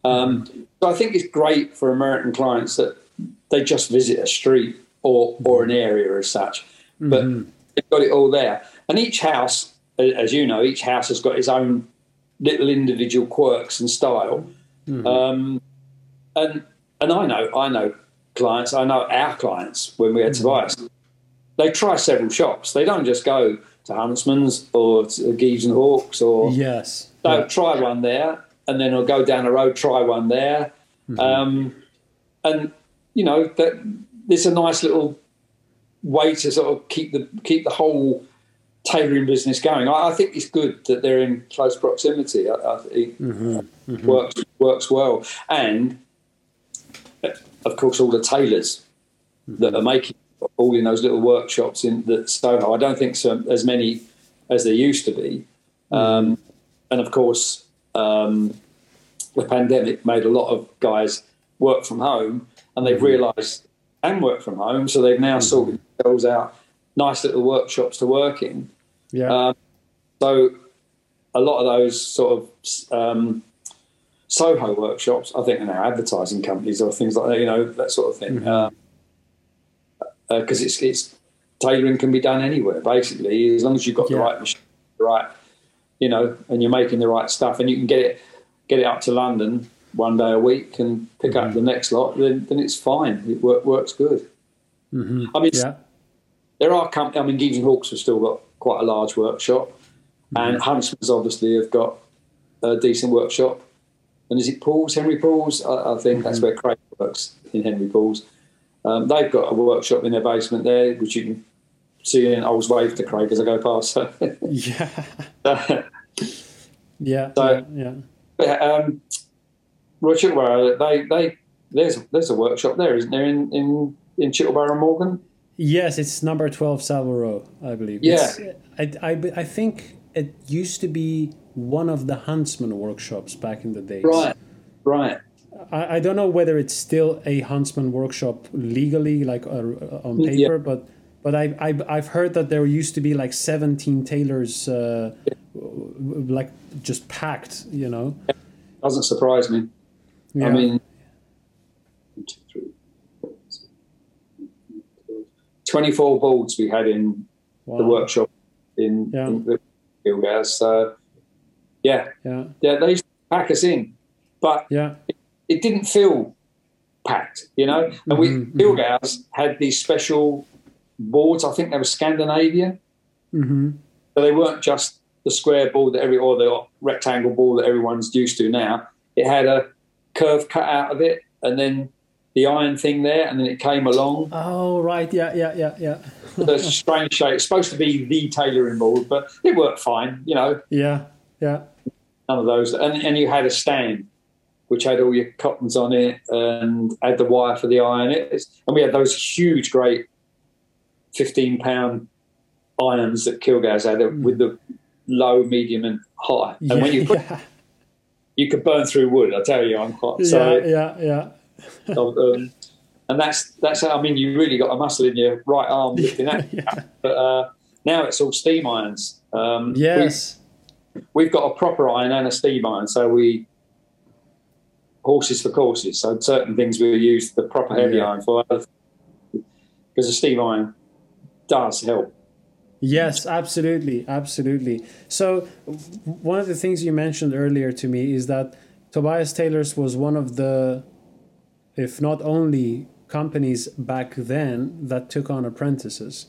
Um, so I think it's great for American clients that they just visit a street or or an area as such, but mm-hmm. they've got it all there. And each house, as you know, each house has got its own little individual quirks and style. Mm-hmm. Um, and and I know I know clients, I know our clients when we had mm-hmm. Tobias, they try several shops. They don't just go to Huntsman's or to and Hawkes or yes, they'll yeah. try one there and then I'll go down the road, try one there. Mm-hmm. Um, and you know that there's a nice little way to sort of keep the keep the whole tailoring business going. I, I think it's good that they're in close proximity. I, I it mm-hmm. Mm-hmm. works works well, and of course all the tailors mm-hmm. that are making all in those little workshops in the Soho. I don't think so as many as there used to be, mm-hmm. um, and of course um, the pandemic made a lot of guys work from home, and they've mm-hmm. realised and work from home, so they've now mm-hmm. sorted themselves out nice little workshops to work in. Yeah. Um, so a lot of those sort of um, Soho workshops, I think, are now advertising companies or things like that. You know that sort of thing. Because mm-hmm. uh, uh, it's it's tailoring can be done anywhere basically, as long as you've got yeah. the right machine, the right you know, and you're making the right stuff, and you can get it get it up to London one day a week and pick mm-hmm. up the next lot, then, then it's fine. It work, works good. Mm-hmm. I mean, yeah. there are companies. I mean, Gieves and Hawkes have still got quite a large workshop, mm-hmm. and Huntsman's obviously have got a decent workshop. And is it Poole's, Henry Poole's? I, I think that's mm-hmm. where Craig works in Henry Poole's. Um, they've got a workshop in their basement there, which you can see I always wave to Craig as I go past. So. yeah. yeah. So, yeah. yeah. Um, Chittleborough, they, they, there's, there's a workshop there, isn't there, in, in, in Chittleborough Morgan? Yes, it's number 12 Savile Row, I believe. Yeah. I, I, I think it used to be one of the Huntsman workshops back in the days. Right, right. I, I don't know whether it's still a Huntsman workshop legally, like uh, on paper, yeah. but but I, I've, I've heard that there used to be like 17 tailors uh, like just packed you know doesn't surprise me yeah. i mean 24 boards we had in wow. the workshop in, yeah. in the. So, yeah, yeah, yeah, they used to pack us in, but yeah, it, it didn't feel packed, you know. And we mm-hmm. mm-hmm. had these special boards. I think they were Scandinavian. Mm-hmm. So they weren't just the square board that every or the rectangle board that everyone's used to now. It had a curve cut out of it, and then the iron thing there, and then it came along. Oh right, yeah, yeah, yeah, yeah. the strange shape. It's supposed to be the tailoring board, but it worked fine. You know. Yeah, yeah. None of those, and and you had a stand which had all your cottons on it and had the wire for the iron. It, and we had those huge, great 15 pound irons that Kilgour's had mm. with the low, medium, and high. And yeah, when you put, yeah. you could burn through wood. I tell you, I'm quite so. Yeah, yeah, yeah. um, and that's that's how I mean you really got a muscle in your right arm lifting that. yeah. But uh, now it's all steam irons. Um, yes, we, have got a proper iron and a steam iron, so we horses for courses. So certain things we use the proper heavy iron for because the steam iron does help. Yes, absolutely, absolutely. So, one of the things you mentioned earlier to me is that Tobias Tailors was one of the, if not only, companies back then that took on apprentices,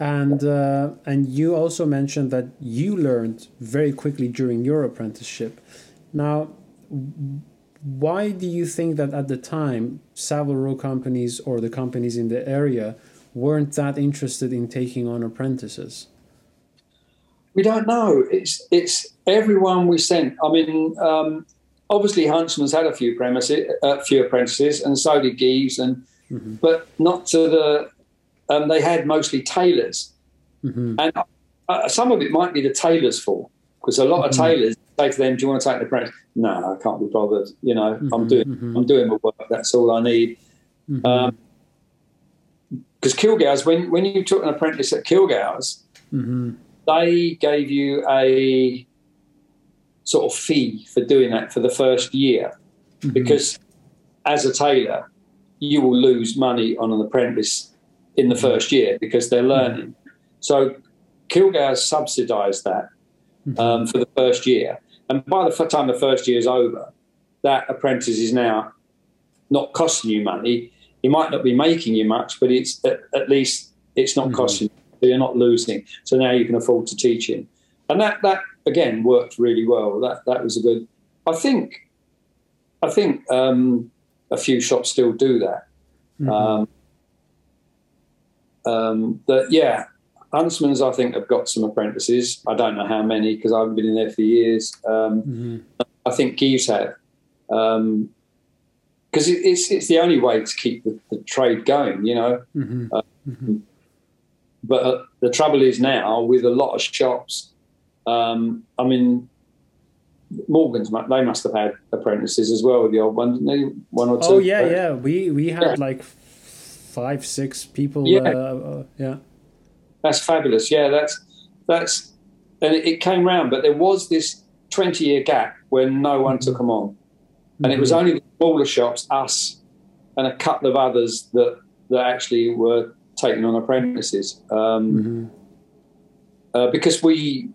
and uh, and you also mentioned that you learned very quickly during your apprenticeship. Now, why do you think that at the time Savile Row companies or the companies in the area weren't that interested in taking on apprentices? We don't know. It's it's everyone we sent. I mean, um, obviously Huntsman's had a few premises, a few apprentices, and so did Gieves, and mm-hmm. but not to the. Um, they had mostly tailors, mm-hmm. and uh, some of it might be the tailors' fault because a lot of mm-hmm. tailors say to them, "Do you want to take the apprentice?" No, I can't be bothered. You know, I'm mm-hmm. doing mm-hmm. I'm doing my work. That's all I need. Because Kilgour's, when when you took an apprentice at Kilgour's, they gave you a sort of fee for doing that for the first year mm-hmm. because as a tailor you will lose money on an apprentice in the mm-hmm. first year because they're learning so kilgour subsidised that mm-hmm. um, for the first year and by the time the first year is over that apprentice is now not costing you money he might not be making you much but it's at, at least it's not mm-hmm. costing you you're not losing so now you can afford to teach him and that that again worked really well. That that was a good. I think, I think um, a few shops still do that. Mm-hmm. Um, um, but yeah, Huntsman's I think have got some apprentices. I don't know how many because I haven't been in there for years. Um, mm-hmm. I think Gieves have. Because it, it's it's the only way to keep the, the trade going, you know. Mm-hmm. Uh, mm-hmm. but uh, the trouble is now with a lot of shops, um, I mean, Morgan's they must have had apprentices as well. With the old one, didn't they? One or two. Oh yeah, yeah. We we had yeah. like five, six people. Yeah, uh, uh, yeah. That's fabulous. Yeah, that's that's and it, it came round, but there was this twenty-year gap when no one mm-hmm. took them on, and it was mm-hmm. only the smaller shops, us, and a couple of others that that actually were taking on apprentices. Um, mm-hmm. uh, because we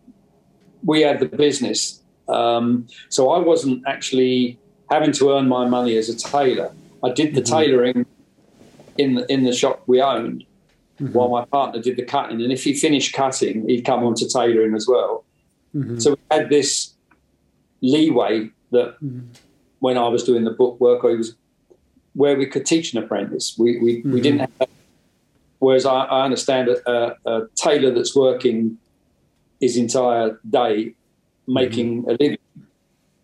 we had the business. Um, so I wasn't actually having to earn my money as a tailor. I did the mm-hmm. tailoring in the, in the shop we owned mm-hmm. while my partner did the cutting. And if he finished cutting, he'd come on to tailoring as well. Mm-hmm. So we had this leeway that mm-hmm. When I was doing the book work, I was where we could teach an apprentice. We, we, we mm-hmm. didn't have, whereas I, I understand a, a, a tailor that's working his entire day making mm-hmm. a living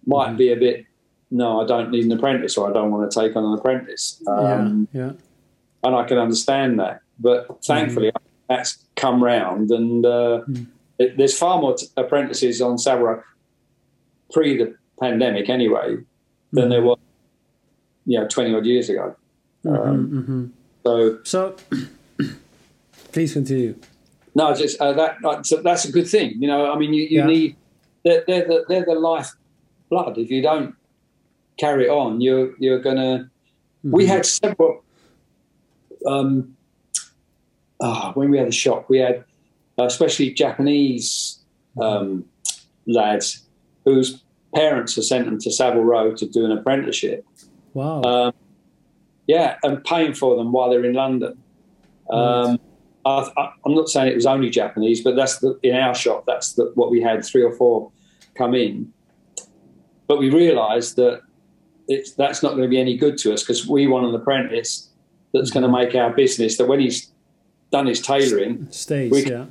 might mm-hmm. be a bit no i don't need an apprentice or i don't want to take on an apprentice um, yeah, yeah. and i can understand that but thankfully mm. that's come round and uh, mm. it, there's far more t- apprentices on Savile pre the pandemic anyway than there was you know 20 odd years ago mm-hmm, um, mm-hmm. so so please continue no, just uh, that that's a, that's a good thing. You know, I mean, you, you yeah. need they're, they're the they're the life blood. If you don't carry it on, you're you're gonna. Mm-hmm. We had several. Um, oh, when we had the shop, we had uh, especially Japanese um, lads whose parents had sent them to Savile Row to do an apprenticeship. Wow. Um, yeah, and paying for them while they're in London. Um, I, am not saying it was only Japanese, but that's the, in our shop. That's the, what we had three or four come in. But we realised that it's, that's not going to be any good to us because we want an apprentice that's going to make our business. That when he's done his tailoring, Stays, we, yeah.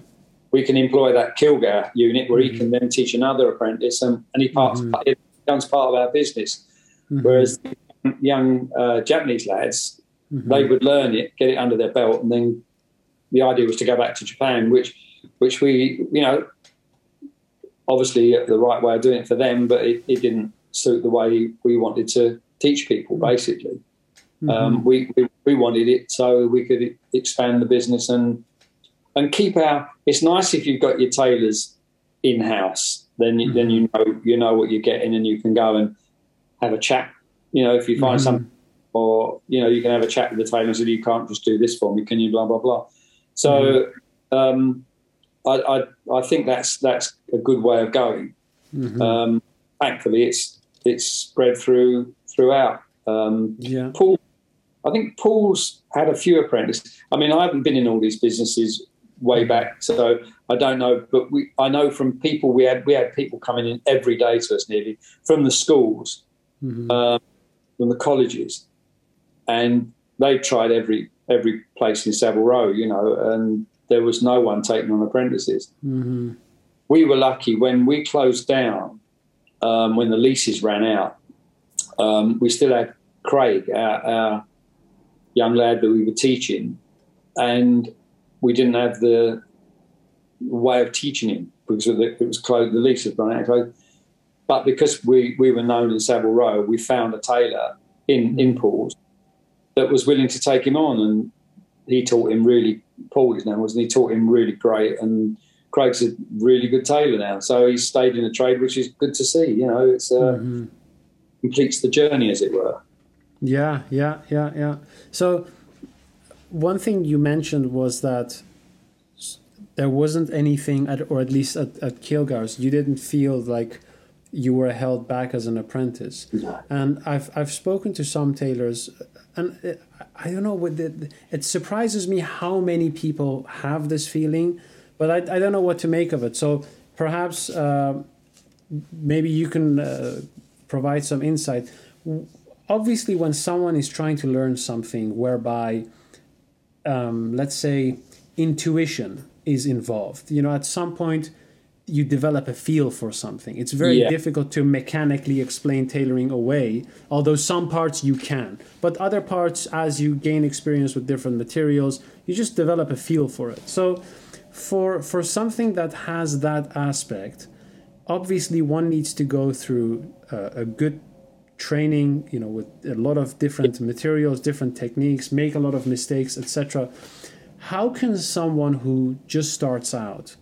We can employ that Kilgar unit where mm-hmm. he can then teach another apprentice, and, and he parts mm-hmm. it becomes part of our business. Mm-hmm. Whereas young uh, Japanese lads, mm-hmm. they would learn it, get it under their belt, and then the idea was to go back to Japan, which which we you know obviously the right way of doing it for them, but it, it didn't suit the way we wanted to teach people. Basically, mm-hmm. um, we, we, we wanted it so we could expand the business and and keep our. It's nice if you've got your tailors in house. Then you, mm-hmm. then you know you know what you're getting, and you can go and have a chat. You know, if you find mm-hmm. something, or you know, you can have a chat with the tailors. and "You can't just do this for me, can you?" Blah blah blah. So mm-hmm. um, I, I, I, think that's that's a good way of going. Mm-hmm. Um, thankfully, it's it's spread through throughout. Um, yeah. Paul, I think Paul's had a few apprentices. I mean, I haven't been in all these businesses way back, so I don't know. But we, I know from people we had we had people coming in every day to us nearly from the schools, mm-hmm. uh, from the colleges, and they tried every every place in Savile Row, you know, and there was no one taking on apprentices. Mm-hmm. we were lucky when we closed down, um, when the leases ran out. Um, we still had Craig, our, our, young lad that we were teaching, and we didn't have the way of teaching him because it was closed. The lease had run out. But because we, we were known in Savile Row, we found a tailor in in Paul's that was willing to take him on, and he taught him really. Paul his name was, and he taught him really great. And Craig's a really good tailor now, so he's stayed in the trade, which is good to see. You know, it's uh, mm-hmm. completes the journey, as it were. Yeah, yeah, yeah, yeah. So one thing you mentioned was that there wasn't anything, at, or at least at, at Kilgour's, you didn't feel like you were held back as an apprentice. And I've I've spoken to some tailors, and I don't know it surprises me how many people have this feeling, but I, I don't know what to make of it. So perhaps uh, maybe you can uh, provide some insight. Obviously, when someone is trying to learn something whereby, um, let's say, intuition is involved, you know, at some point you develop a feel for something. It's very yeah. difficult to mechanically explain tailoring away, although some parts you can. But other parts, as you gain experience with different materials, you just develop a feel for it. So, for for something that has that aspect, obviously one needs to go through a good training. You know, with a lot of different materials, different techniques, make a lot of mistakes, etc. How can someone who just starts out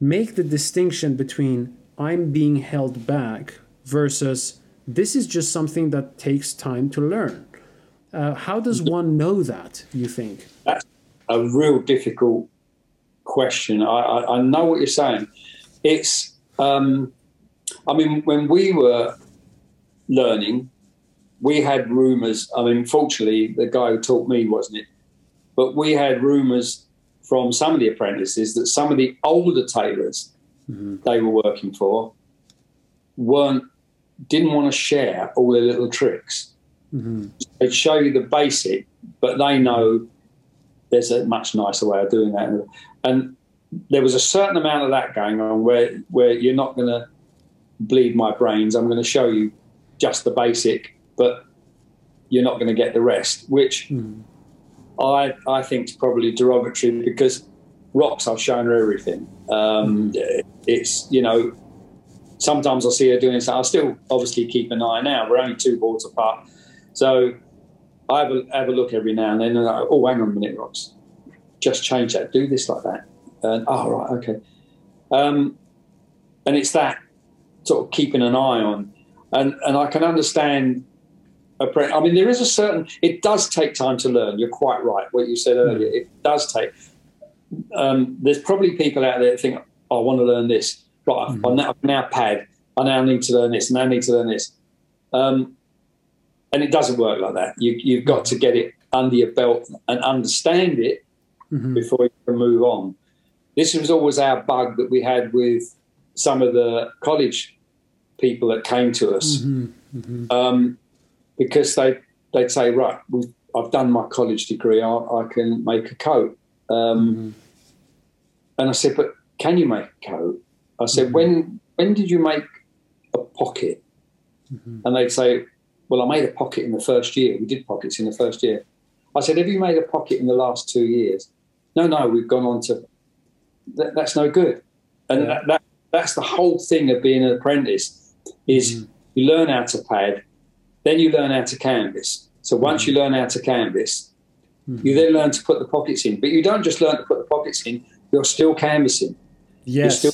make the distinction between I'm being held back versus this is just something that takes time to learn. Uh, how does one know that, you think? That's a real difficult question. I, I, I know what you're saying. It's, um, I mean, when we were learning, we had rumors. I mean, fortunately, the guy who taught me wasn't it, but we had rumors from some of the apprentices that some of the older tailors mm-hmm. they were working for weren't didn't want to share all their little tricks. Mm-hmm. They'd show you the basic, but they know there's a much nicer way of doing that. And there was a certain amount of that going on where where you're not going to bleed my brains. I'm going to show you just the basic, but you're not going to get the rest, which. Mm I, I think is probably derogatory because rocks, I've shown her everything. Um, it's, you know, sometimes I'll see her doing something. I'll still obviously keep an eye now. We're only two boards apart. So I have a, have a look every now and then and I, oh, hang on a minute, rocks. Just change that. Do this like that. And, oh, right, okay. Um, and it's that sort of keeping an eye on. And, and I can understand I mean, there is a certain. It does take time to learn. You're quite right. What you said earlier. It does take. Um, there's probably people out there that think, oh, "I want to learn this." Right, mm-hmm. I'm, now, I'm now pad. I now need to learn this. And I need to learn this. Um, and it doesn't work like that. You, have got to get it under your belt and understand it mm-hmm. before you can move on. This was always our bug that we had with some of the college people that came to us. Mm-hmm. mm-hmm. Um, because they they'd say, right, I've done my college degree, I, I can make a coat. Um, mm-hmm. And I said, but can you make a coat? I said, mm-hmm. when when did you make a pocket? Mm-hmm. And they'd say, well, I made a pocket in the first year. We did pockets in the first year. I said, have you made a pocket in the last two years? No, no, we've gone on to. That, that's no good. And yeah. that, that, that's the whole thing of being an apprentice is mm-hmm. you learn how to pad, then you learn how to canvas. So once you learn how to canvas, mm-hmm. you then learn to put the pockets in. But you don't just learn to put the pockets in, you're still canvassing. Yes. Still,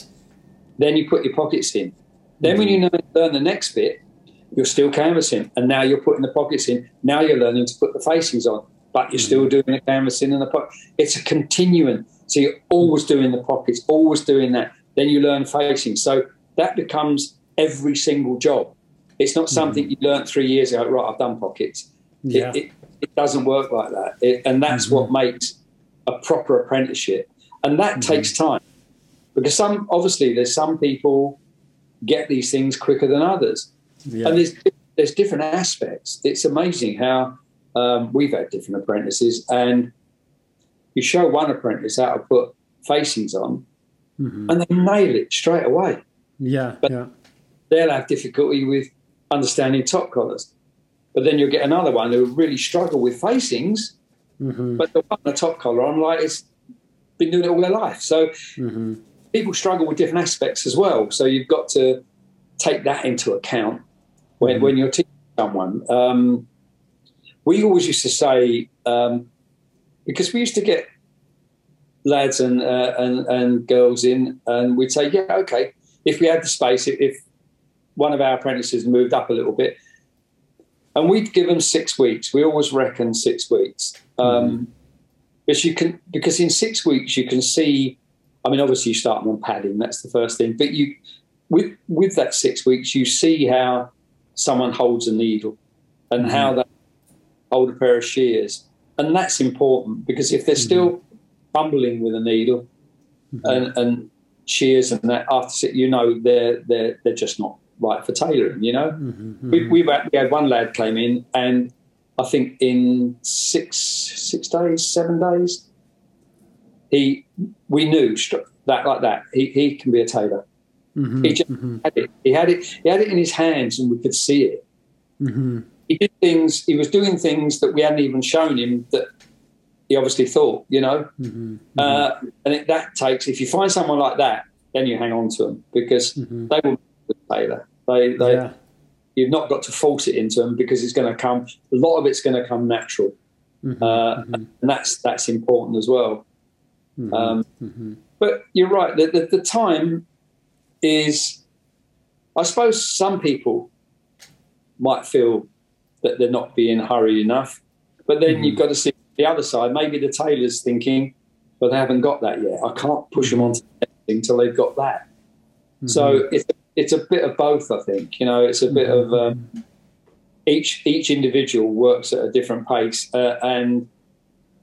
then you put your pockets in. Then mm-hmm. when you learn the next bit, you're still canvassing. And now you're putting the pockets in. Now you're learning to put the facings on, but you're mm-hmm. still doing the canvassing and the pocket. It's a continuum. So you're always doing the pockets, always doing that. Then you learn facing. So that becomes every single job. It's not something mm-hmm. you learned three years ago. Right, I've done pockets. Yeah. It, it, it doesn't work like that, it, and that's mm-hmm. what makes a proper apprenticeship. And that mm-hmm. takes time because some obviously there's some people get these things quicker than others, yeah. and there's there's different aspects. It's amazing how um, we've had different apprentices, and you show one apprentice how to put facings on, mm-hmm. and they nail it straight away. Yeah, but yeah. They'll have difficulty with understanding top collars. But then you'll get another one who really struggle with facings. Mm-hmm. But the one the top collar, I'm like, it's been doing it all their life. So mm-hmm. people struggle with different aspects as well. So you've got to take that into account when, mm-hmm. when you're teaching someone. Um, we always used to say, um, because we used to get lads and, uh, and, and girls in, and we'd say, yeah, okay, if we had the space, if one of our apprentices moved up a little bit, and we'd give them six weeks. We always reckon six weeks, um, mm-hmm. because you can because in six weeks you can see. I mean, obviously you start them on padding. That's the first thing, but you with with that six weeks you see how someone holds a needle and mm-hmm. how they hold a pair of shears, and that's important because if they're mm-hmm. still fumbling with a needle mm-hmm. and, and shears and that after you know they're they're they're just not right for tailoring. You know, mm-hmm, we, we, we had one lad came in, and I think in six six days, seven days, he we knew that like that he, he can be a tailor. Mm-hmm, he just mm-hmm. had it. He had it. He had it in his hands, and we could see it. Mm-hmm. He did things. He was doing things that we hadn't even shown him that he obviously thought. You know, mm-hmm, uh, mm-hmm. and it, that takes. If you find someone like that, then you hang on to them because they will be a tailor. They, they, yeah. You've not got to force it into them because it's going to come. A lot of it's going to come natural, mm-hmm, uh, mm-hmm. and that's that's important as well. Mm-hmm, um, mm-hmm. but you're right. The, the, the time is, I suppose, some people might feel that they're not being hurried enough, but then mm-hmm. you've got to see the other side. Maybe the tailor's thinking, but they haven't got that yet. I can't push them onto anything until they've got that. So mm-hmm. it's it's a bit of both. I think you know it's a bit of um, each each individual works at a different pace uh, and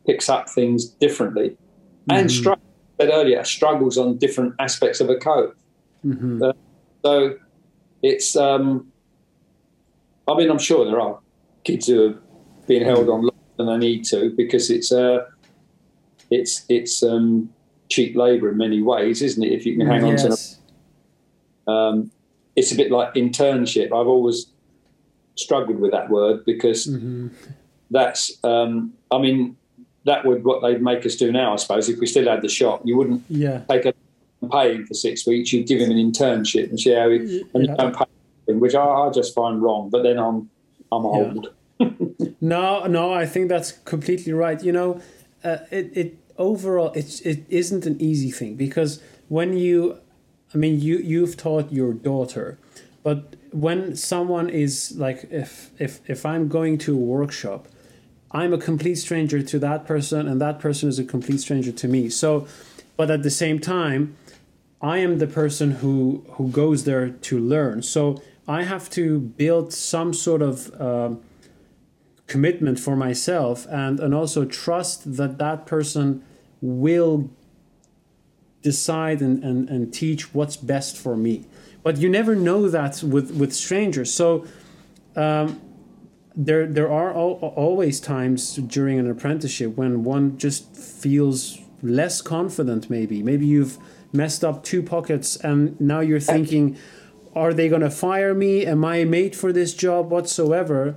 picks up things differently, mm-hmm. and said earlier struggles on different aspects of a coat. Mm-hmm. Uh, so it's um, I mean I'm sure there are kids who are being held on longer than they need to because it's uh, it's it's um, cheap labour in many ways, isn't it? If you can hang yes. on to um, it's a bit like internship. I've always struggled with that word because mm-hmm. that's, um, I mean, that would what they'd make us do now, I suppose. If we still had the shop, you wouldn't yeah. take a pay him for six weeks. You'd give him an internship and see how he, and you don't pay him, which I, I, just find wrong. But then I'm I'm old. Yeah. no, no, I think that's completely right. You know, uh, it it overall it it isn't an easy thing because when you I mean, you you've taught your daughter, but when someone is like, if if if I'm going to a workshop, I'm a complete stranger to that person, and that person is a complete stranger to me. So, but at the same time, I am the person who who goes there to learn. So I have to build some sort of uh, commitment for myself, and and also trust that that person will decide and, and, and teach what's best for me. But you never know that with, with strangers. So um, there, there are al- always times during an apprenticeship when one just feels less confident, maybe. Maybe you've messed up two pockets and now you're thinking, are they going to fire me? Am I made for this job whatsoever?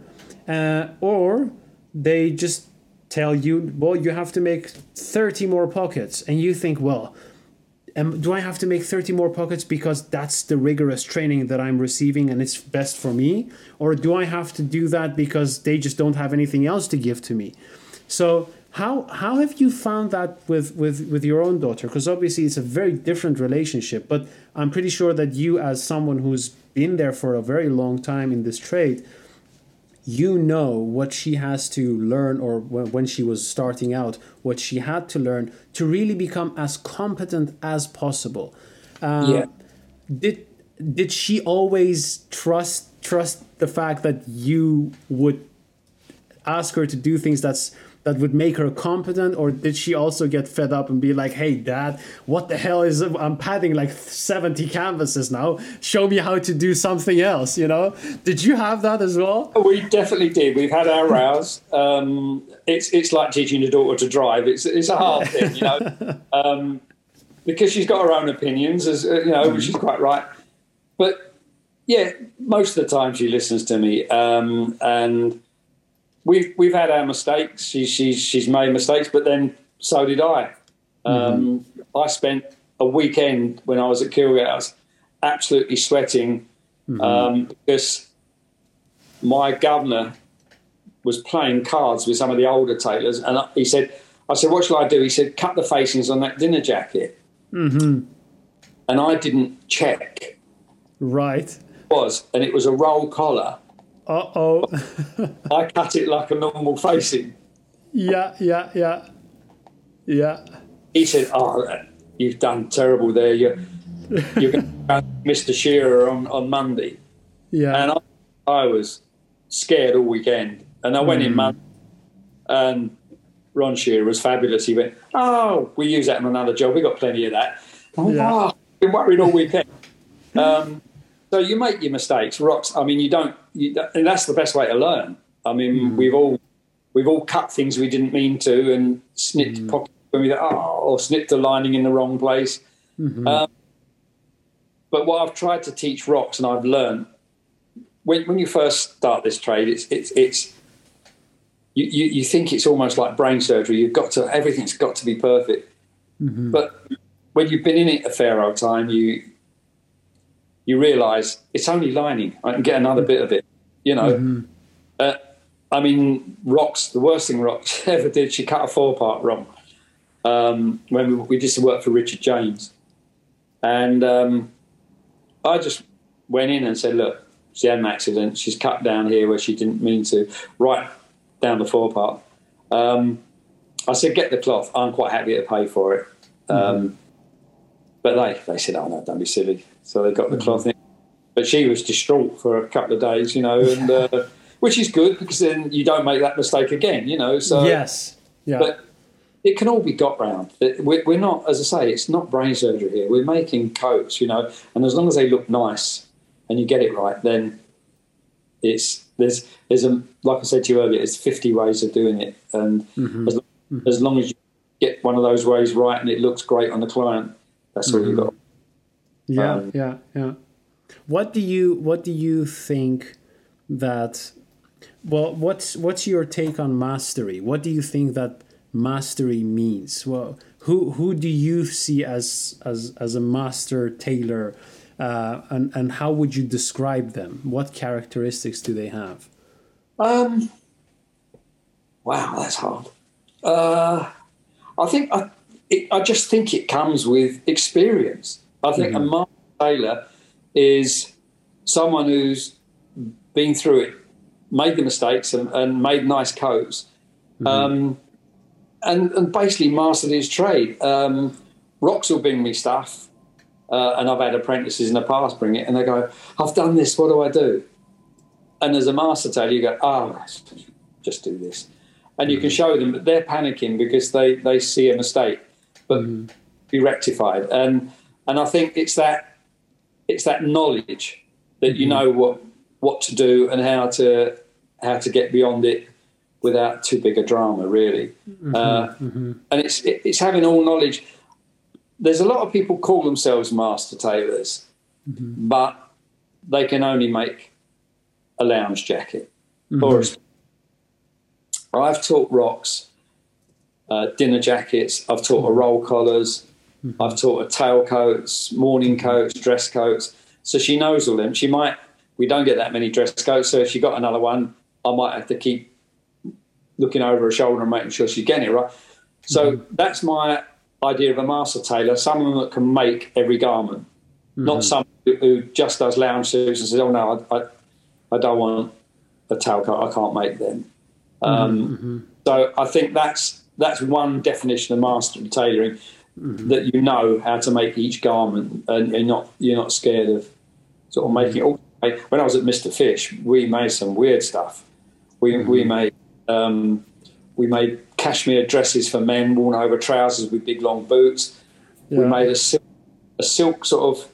Uh, or they just tell you, well, you have to make 30 more pockets. And you think, well, um, do I have to make 30 more pockets because that's the rigorous training that I'm receiving and it's best for me? Or do I have to do that because they just don't have anything else to give to me? So how how have you found that with with with your own daughter? Because obviously it's a very different relationship, but I'm pretty sure that you as someone who's been there for a very long time in this trade, you know what she has to learn or when she was starting out what she had to learn to really become as competent as possible. Um, yeah. did did she always trust trust the fact that you would ask her to do things that's that would make her competent or did she also get fed up and be like hey dad what the hell is i'm padding like 70 canvases now. Show me how to do something else you know? Did you have that as well? We definitely did. We've had our rows. Um, it's it's like teaching a daughter to drive. It's it's a hard thing you know? Um, because she's got her own opinions, as uh, you know, which is quite right. But yeah, most of the time she listens to me, um, and we've we've had our mistakes. She, she's she's made mistakes, but then so did I. Um, mm-hmm. I spent a weekend when I was at Kilgour. I was absolutely sweating mm-hmm. um, because my governor was playing cards with some of the older tailors, and he said, "I said, what shall I do?" He said, "Cut the facings on that dinner jacket." Mm-hmm. And I didn't check. Right. It was and it was a roll collar. Uh oh. I cut it like a normal facing. Yeah, yeah, yeah, yeah. He said, "Oh, you've done terrible there. You're you're going to Mr. Shearer on on Monday." Yeah. And I, I was scared all weekend, and I went mm. in Monday, and Ron Shearer was fabulous. He went, "Oh, we use that in another job. We got plenty of that." Went, yeah. "Oh, been worried all weekend." um, so you make your mistakes. Rocks. I mean, you don't. You, and that's the best way to learn. I mean, mm. we've all we've all cut things we didn't mean to, and snipped mm. pockets when we oh, or snipped a lining in the wrong place. Mm-hmm. Um, but what I've tried to teach rocks, and I've learned when, when you first start this trade, it's it's it's you, you, you, think it's almost like brain surgery. You've got to everything's got to be perfect. Mm-hmm. But when you've been in it a fair old time, you you realise it's only lining. I can get another bit of it. You know. Mm-hmm. Uh, I mean, Rocks. The worst thing Rocks ever did, she cut a forepart wrong. Um, when we, we did some work for Richard James, and um, I just went in and said, "Look, she had an accident. She's cut down here where she didn't mean to. Right down the forepart. Um, I said, get the cloth. I'm quite happy to pay for it. Um, mm-hmm. But they, they said, oh, no, don't be silly. So they got the mm-hmm. cloth in. But she was distraught for a couple of days, you know, and uh, which is good because then you don't make that mistake again, you know. So yes, yeah. But it can all be got round. We're not, as I say, it's not brain surgery here. We're making coats, you know, and as long as they look nice and you get it right, then it's there's there's a like I said to you earlier, there's 50 ways of doing it, and mm-hmm. as, mm-hmm. as, long as you get one of those ways right and it looks great on the client, that's mm-hmm. all you've got. Yeah, um, yeah, yeah. What do you what do you think that? Well, what's what's your take on mastery? What do you think that mastery means? Well, who who do you see as as as a master tailor? uh, and and how would you describe them? What characteristics do they have? Um, wow, that's hard. Uh, I think I, it, I just think it comes with experience. I think mm-hmm. a master tailor is someone who's been through it, made the mistakes, and, and made nice coats, mm-hmm. um, and, and basically mastered his trade. Um, Rocks will bring me stuff uh, and I've had apprentices in the past bring it, and they go, "I've done this. What do I do?" And as a master tailor, you go, "Oh, just do this," and you can mm-hmm. show them that they're panicking because they they see a mistake, but mm. be rectified. And and I think it's that it's that knowledge that you mm-hmm. know what what to do and how to how to get beyond it without too big a drama, really. Mm-hmm, uh, mm-hmm. And it's it, it's having all knowledge there's a lot of people call themselves master tailors, mm-hmm. but they can only make a lounge jacket mm-hmm. or a, I've taught rocks, uh, dinner jackets. I've taught a roll collars. Mm-hmm. I've taught a tailcoats, morning coats, dress coats. So she knows all them. She might. We don't get that many dress coats, so if she got another one, I might have to keep looking over her shoulder and making sure she's getting it right. So mm-hmm. that's my idea of a master tailor, someone that can make every garment, mm-hmm. not someone who just does lounge suits and says, "Oh no, I, I, I don't want a tailcoat. I can't make them." Um, mm-hmm. So I think that's that's one definition of master tailoring mm-hmm. that you know how to make each garment and you're not you're not scared of sort of making it. All. When I was at Mr. Fish, we made some weird stuff. We we mm-hmm. made um, we made cashmere dresses for men worn over trousers with big long boots. Yeah. We made a silk, a silk sort of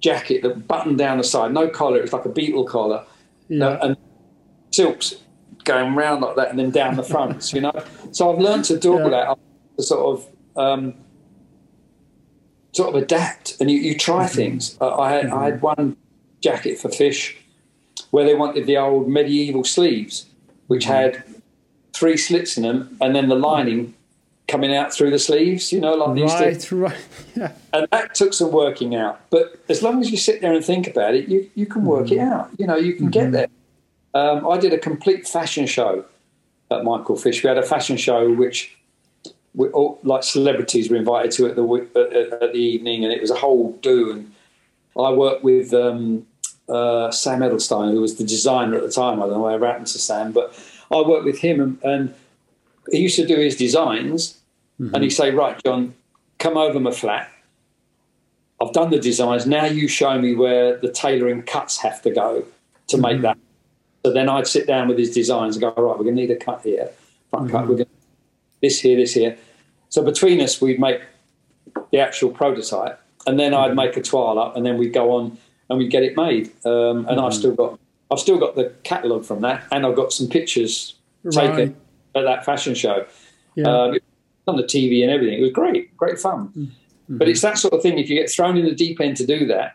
jacket that buttoned down the side, no collar. It was like a beetle collar, yeah. and silks going round like that, and then down the fronts. you know, so I've learned to do all that. To sort of um, sort of adapt and you, you try Mm-hmm. things. I, I, had, I had one jacket for fish where they wanted the old medieval sleeves, which Mm-hmm. had three slits in them, and then the lining coming out through the sleeves. You know, like these. Right, right. Yeah. And that took some working out. But as long as you sit there and think about it, you, you can work it out. You know, you can get there. Um, I did a complete fashion show at Michael Fish. We had a fashion show which, we, all, like celebrities, were invited to at the at, the evening, and it was a whole do. And I worked with um, uh, Sam Edelstein, who was the designer at the time. I don't know whatever happened to Sam, but I worked with him, and, and he used to do his designs, and he'd say, "Right, John, come over my flat. I've done the designs. Now you show me where the tailoring cuts have to go to make that." So then I'd sit down with his designs and go, "All right, we're going to need a cut here, front cut. We're going to this here, this here." So between us, we'd make the actual prototype, and then I'd make a toile up, and then we'd go on and we'd get it made. Um, and I've still got I've still got the catalogue from that, and I've got some pictures taken at that fashion show. Yeah. Um, on the TV and everything. It was great, great fun. Mm-hmm. But it's that sort of thing. If you get thrown in the deep end to do that,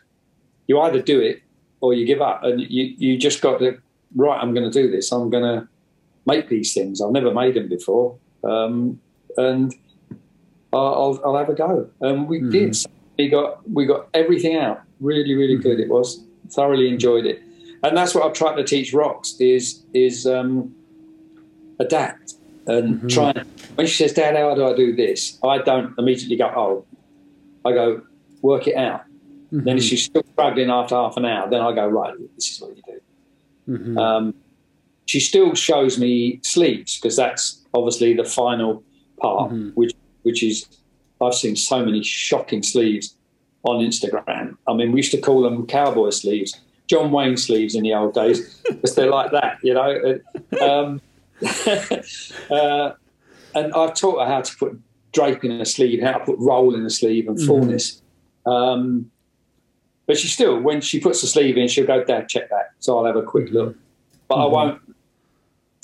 you either do it or you give up, and you you just got to right. I'm going to do this. I'm going to make these things. I've never made them before, um, and I'll, I'll, have a go. And we did. We got we got everything out. Really, really good. It was thoroughly enjoyed it, and that's what I've tried to teach Rocks is is um, adapt and try. And, when she says, "Dad, how do I do this?" I don't immediately go, "Oh," I go, "Work it out." Then if she's still struggling after half an hour, then I go, "Right, this is what you do." Um, she still shows me sleeves because that's obviously the final part, which which is I've seen so many shocking sleeves on Instagram. I mean, we used to call them cowboy sleeves, John Wayne sleeves in the old days because they're like that, you know. Um, uh, and I've taught her how to put drape in a sleeve, how to put roll in a sleeve, and fullness. Um, but she still, when she puts the sleeve in, she'll go, "Dad, check that." So I'll have a quick look, but I won't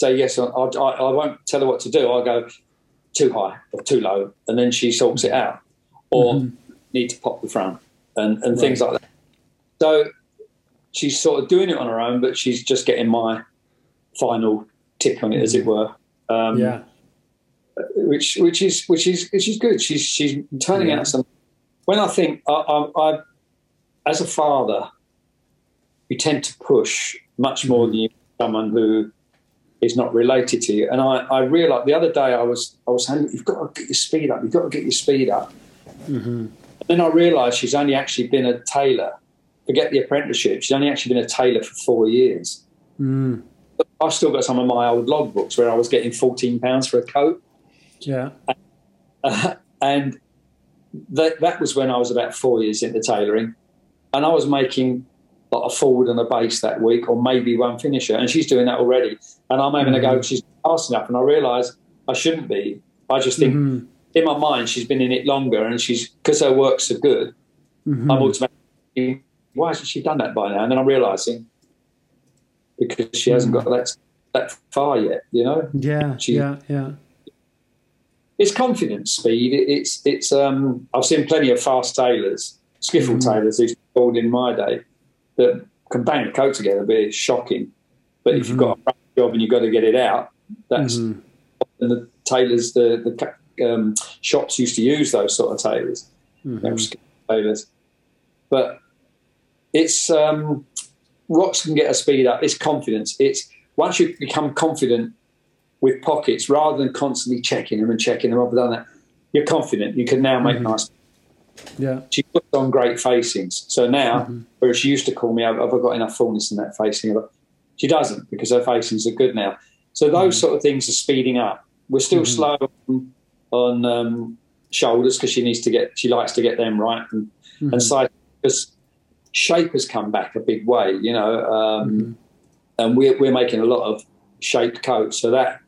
say yes. I, I, I won't tell her what to do. I'll go too high or too low, and then she sorts it mm-hmm. out, or mm-hmm. need to pop the front and, and things like that. So she's sort of doing it on her own, but she's just getting my final tick on it, as it mm-hmm. were. Um, yeah. which which is which is which is good. She's she's turning Yeah. out some. When I think I, I, I, as a father, you tend to push much more than you someone who is not related to you. And I, I realized the other day I was I was saying you've got to get your speed up. You've got to get your speed up. And then I realised she's only actually been a tailor. Forget the apprenticeship. She's only actually been a tailor for four years. Mm. I've still got some of my old logbooks where I was getting fourteen pounds for a coat. Yeah. Uh, and that that was when I was about four years into tailoring, and I was making like a forward and a baste that week, or maybe one finisher, and she's doing that already. And I'm having a go. She's fast enough, and I realise I shouldn't be. I just think Mhm. in my mind she's been in it longer, and she's because her work's so good. Mhm. I'm automatically why hasn't she done that by now? And then I'm realising because she hasn't got that that far yet. You know, Yeah. she- yeah. Yeah. it's confidence, speed. It- It's it's. Um, I've seen plenty of fast tailors, skiffle tailors, who's called in my day, that can bang a coat together, but it's shocking. But if you've got a job and you've got to get it out, that's Mhm. and the tailors, the the um, shops used to use those sort of tailors, Mhm. were tailors. But it's um, rocks can get a speed up. It's confidence. It's once you become confident with pockets, rather than constantly checking them and checking them. I've done that. You're confident. You can now make nice. Yeah. She puts on great facings. So now, mm-hmm. whereas she used to call me, have I got enough fullness in that facing? She doesn't because her facings are good now. So those mm-hmm. sort of things are speeding up. We're still mm-hmm. slow on, on um, shoulders because she needs to get. She likes to get them right and and side because shape has come back a big way. You know, um, and we're we're making a lot of shaped coats, so that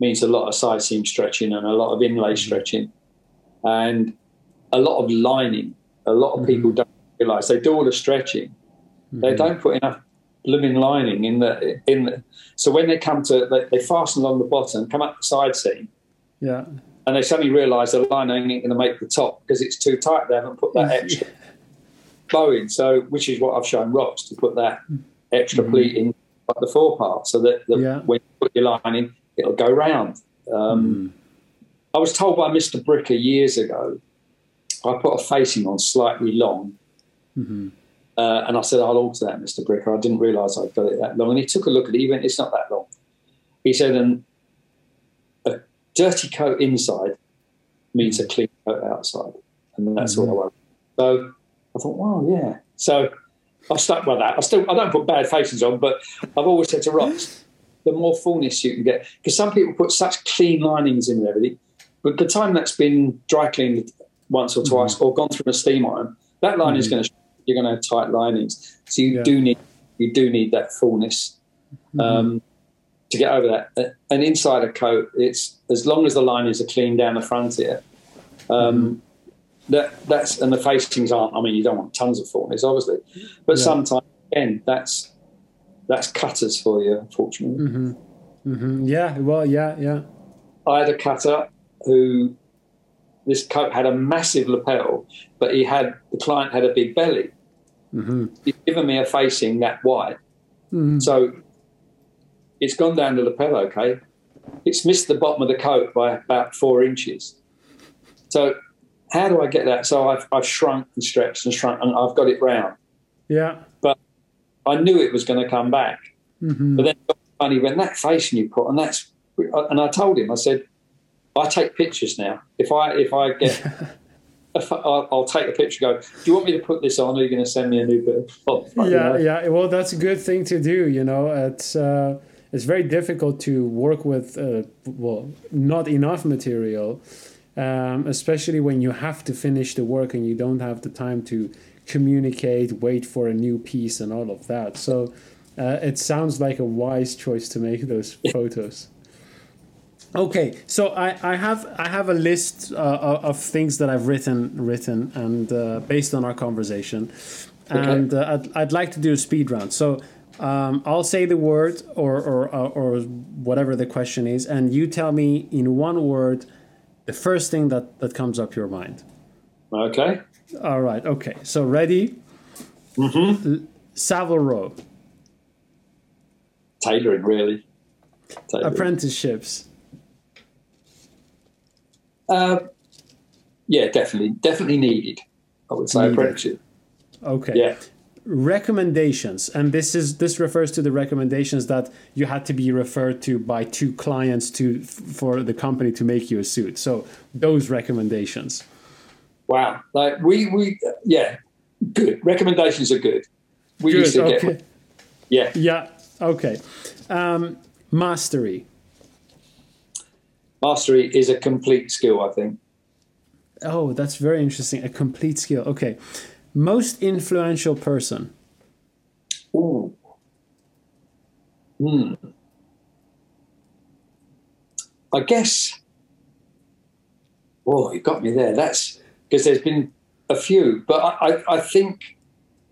means a lot of side seam stretching and a lot of inlay stretching, and a lot of lining. A lot of people don't realise they do all the stretching, they don't put enough blooming lining in the in the. So when they come to they, they fasten along the bottom, come up the side seam, Yeah. and they suddenly realise the lining ain't going to make the top because it's too tight. They haven't put that extra bow in. So, which is what I've shown Ross to put that extra Mhm. pleat in like the forepart, so that the, Yeah. when you put your lining, it'll go round. Um, Mm. I was told by Mr. Bricker years ago, I put a facing on slightly long, Mhm. uh, and I said, I'll alter that, Mr. Bricker. I didn't realise I'd got it that long. And he took a look at it. He went, It's not that long. He said, And a dirty coat inside means a clean coat outside. And that's all I want. So I thought, Wow, yeah. So I've stuck by that. I still I don't put bad facings on, but I've always said to Ross, the more fullness you can get, because some people put such clean linings in and everything, but the time that's been dry cleaned once or twice or gone through a steam iron, that line is Mhm. going to you're going to have tight linings. So you Yeah. do need you do need that fullness um, to get over that. And inside a coat, it's as long as the linings are clean down the front here. Um, That that's and the facings aren't. I mean, you don't want tons of fullness, obviously, but Yeah. sometimes again, that's that's cutters for you, unfortunately. hmm hmm Yeah. Well. Yeah. Yeah. I had a cutter who this coat had a massive lapel, but he had the client had a big belly. hmm He'd given me a facing that wide, hmm so it's gone down the lapel. Okay, it's missed the bottom of the coat by about four inches. So how do I get that? So I've, I've shrunk and stretched and shrunk, and I've got it round. Yeah. But I knew it was going to come back. hmm But then funny when that facing you put, and that's, and I told him, I said, I take pictures now. If I if I get, if I, I'll, I'll take a picture. Go. Do you want me to put this on? Or are you going to send me a new bit of cloth? You yeah, know? yeah. Well, that's a good thing to do. You know, it's uh, it's very difficult to work with uh, well, not enough material, um, especially when you have to finish the work and you don't have the time to communicate, wait for a new piece, and all of that. So, uh, it sounds like a wise choice to make those photos. Okay, so I, I have I have a list uh, of things that I've written written and uh, based on our conversation, and uh, I'd, I'd like to do a speed round. So um, I'll say the word or or uh, or whatever the question is, and you tell me in one word the first thing that that comes up your mind. Okay. All right. Okay. So ready? Mm-hmm. Savile Row Tailoring, really. Tailoring. apprenticeships. Uh, yeah, definitely, definitely needed. I would say Needed. apprenticeship. Okay. Yeah. recommendations and this is this refers to the recommendations that you had to be referred to by two clients to for the company to make you a suit so those recommendations Wow. Like we we yeah, good recommendations are good. We good used to okay get yeah. yeah okay um, mastery Mastery is a complete skill. I think. oh that's very interesting a complete skill okay most influential person Ooh. Hmm. I guess. Oh, you got me there. That's because there's been a few, but I, I, I think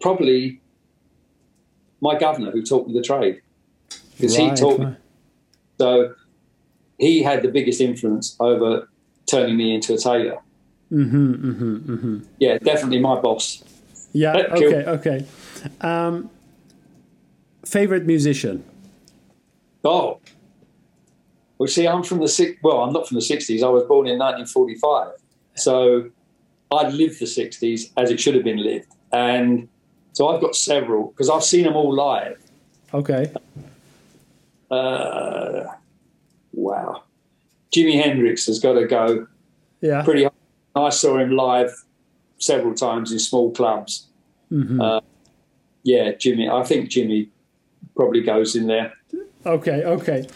probably my governor who taught me the trade because he taught me. So he had the biggest influence over turning me into a tailor. mm-hmm, mm-hmm, mm-hmm. Yeah, definitely my boss. yeah okay okay um, favorite musician Oh. Well, see, I'm from the six. Well, I'm not from the '60s. I was born in 1945, so I lived the '60s as it should have been lived, and so I've got several because I've seen them all live. okay Uh, wow, Jimi Hendrix has got to go yeah pretty. high. I saw him live several times in small clubs. Mhm. Uh, yeah, Jimmy. I think Jimmy probably goes in there. Okay, okay.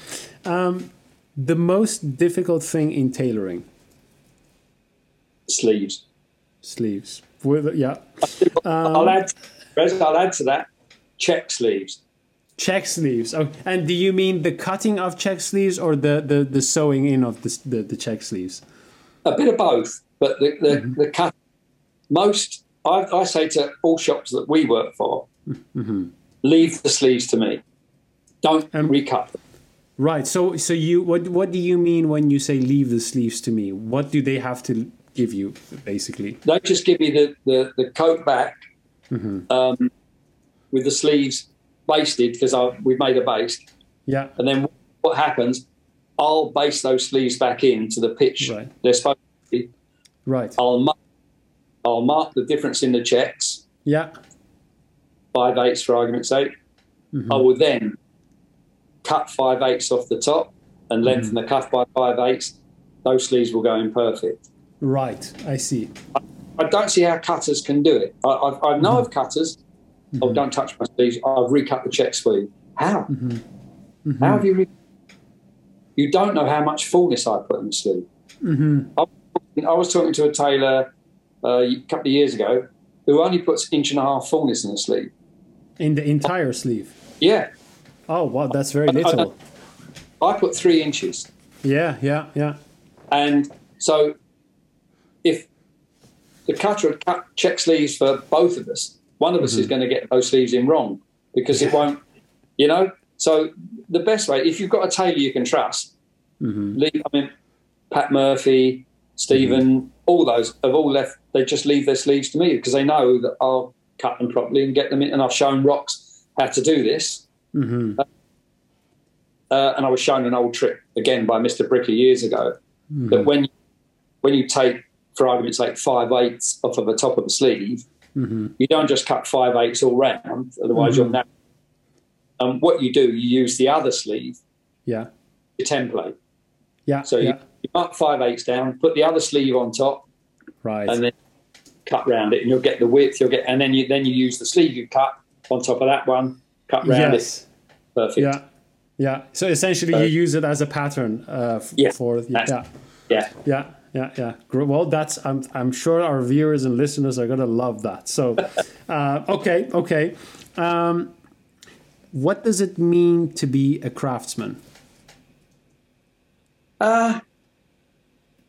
Um, the most difficult thing in tailoring Sleeves. sleeves. With, yeah, I'll add. I'll add to that. Check sleeves. Check sleeves. Oh, and do you mean the cutting of check sleeves or the, the, the sewing in of the, the, the check sleeves? A bit of both, but the the, the cut. Most I, I say to all shops that we work for, leave the sleeves to me. Don't And- recut them. Right. So so you what what do you mean when you say leave the sleeves to me? What do they have to give you basically? They just give you the the, the coat back Mm-hmm. um, with the sleeves basted because we've made a baste, Yeah. and then what happens? I'll baste those sleeves back into the pitch Right. they're supposed to be. Right. I'll mark, I'll mark the difference in the checks, Yeah. five eighths for argument's sake. Mm-hmm. I will then cut five eighths off the top and lengthen Mm-hmm. the cuff by five eighths. Those sleeves will go in perfect. Right. I see. I don't see how cutters can do it. I, I, I know Mm-hmm. of cutters. Oh, don't touch my sleeves. I've recut the check you. How? Mm-hmm. How have you? Re- you don't know how much fullness I put in the sleeve. Mm-hmm. I was talking to a tailor uh, a couple of years ago who only puts inch and a half fullness in the sleeve. In the entire sleeve. Yeah, Oh wow, that's very little. I put three inches. Yeah. Yeah. Yeah. And so if the cutter had cut check sleeves for both of us, one of us is hmm. going to get those sleeves in wrong because it won't, you know? So the best way, if you've got a tailor you can trust, mm-hmm. leave, I mean, Pat Murphy, Stephen, mm-hmm. all those have all left, they just leave their sleeves to me because they know that I'll cut them properly and get them in. And I've shown Rocks how to do this. Mm-hmm. Uh, uh and I was shown an old trick again by Mr. Bricker years ago that mm-hmm. when you, when you take, for argument's sake, five eighths off of the top of the sleeve, Mm-hmm. you don't just cut five eighths all round, otherwise you'll narrow. Um, what you do, you use the other sleeve, Yeah. your template. Yeah. So yeah. you, you mark five eighths down, put the other sleeve on top, right. and then cut round it, and you'll get the width. You'll get, and then you then you use the sleeve you cut on top of that one, cut round yes. it, perfect. Yeah. Yeah. So essentially, Uh, you use it as a pattern uh, f- Yeah, for yeah. Yeah. Yeah, yeah, yeah. Well, that's I'm I'm sure our viewers and listeners are gonna love that. So, uh, okay, okay. Um, what does it mean to be a craftsman? Uh,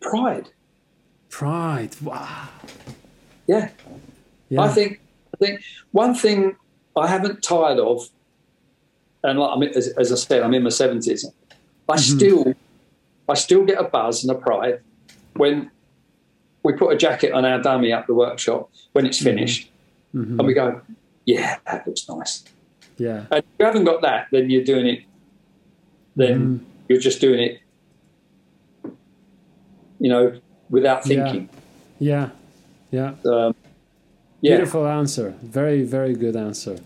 pride. Pride. Wow. Yeah. Yeah. I think I think one thing I haven't tired of, and like, I mean, as, as I said, I'm in my seventies. I still, I still get a buzz and a pride when we put a jacket on our dummy at the workshop when it's finished, and we go, "Yeah, that looks nice." Yeah. And if you haven't got that, then you're doing it. Then you're just doing it, you know, without thinking. Yeah. Yeah. Um, yeah. Beautiful answer. Very, very good answer.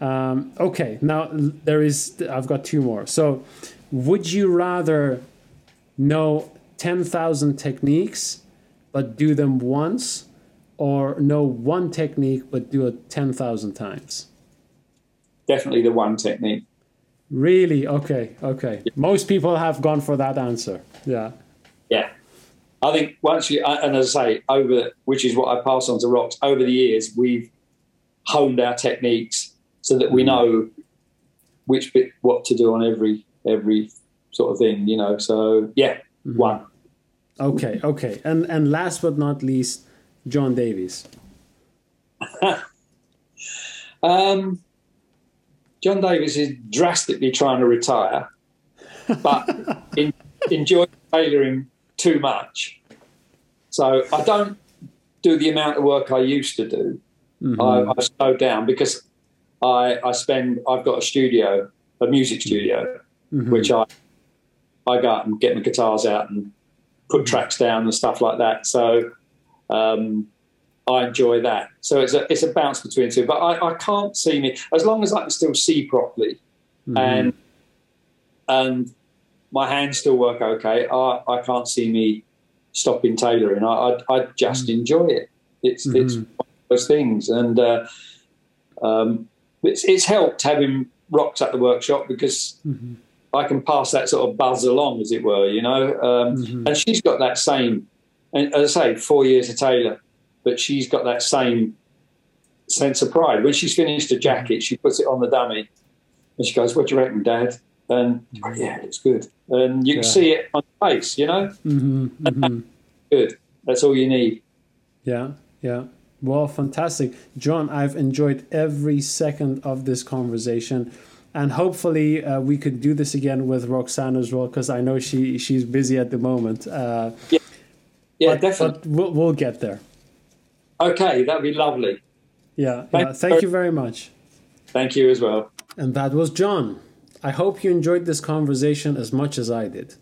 Um, okay, now there is. I've got two more. So, would you rather know ten thousand techniques, but do them once, or know one technique but do it ten thousand times? Definitely the one technique. Really? Okay. Okay. Most people have gone for that answer. Yeah. Yeah. I think once you, and as I say, over, which is what I pass on to Rocks, over the years, we've honed our techniques so that we mm. know which bit, what to do on every, every sort of thing, you know. So, yeah, mm-hmm. one. Okay. Okay. And and last but not least, John Davis. Um, John Davis is drastically trying to retire, but in, enjoys tailoring too much. So I don't do the amount of work I used to do. I, I slowed down because I, I spend. I've got a studio, a music studio, which I I go out and get my guitars out and put tracks down and stuff like that. So um, I enjoy that. So it's a it's a bounce between two. But I, I can't see me as long as I can still see properly and and my hands still work okay. I, I can't see me stopping tailoring. I I, I just enjoy it. It's it's one of those things, and uh, um, it's it's helped having rocks at the workshop because. I can pass that sort of buzz along, as it were, you know. Um, And she's got that same, and as I say, four years of tailor, but she's got that same sense of pride. When she's finished a jacket, she puts it on the dummy, and she goes, "What do you reckon, Dad?" And oh, yeah, it looks good, and you can see it on the face, you know. hmm hmm Good. That's all you need. Yeah, yeah. Well, fantastic. John, I've enjoyed every second of this conversation. And hopefully uh, we could do this again with Roxanne as well because I know she she's busy at the moment. Uh, yeah, yeah, but, definitely. But we'll, we'll get there. Okay, that'd be lovely. Yeah, Thank, yeah. Thank you very much. Thank you as well. And that was John. I hope you enjoyed this conversation as much as I did.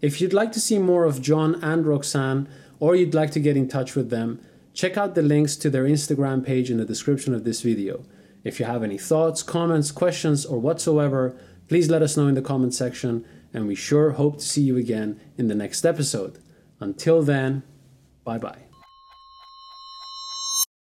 If you'd like to see more of John and Roxanne, or you'd like to get in touch with them, check out the links to their Instagram page in the description of this video. If you have any thoughts, comments, questions, or whatsoever, please let us know in the comment section, and we sure hope to see you again in the next episode. Until then, bye bye.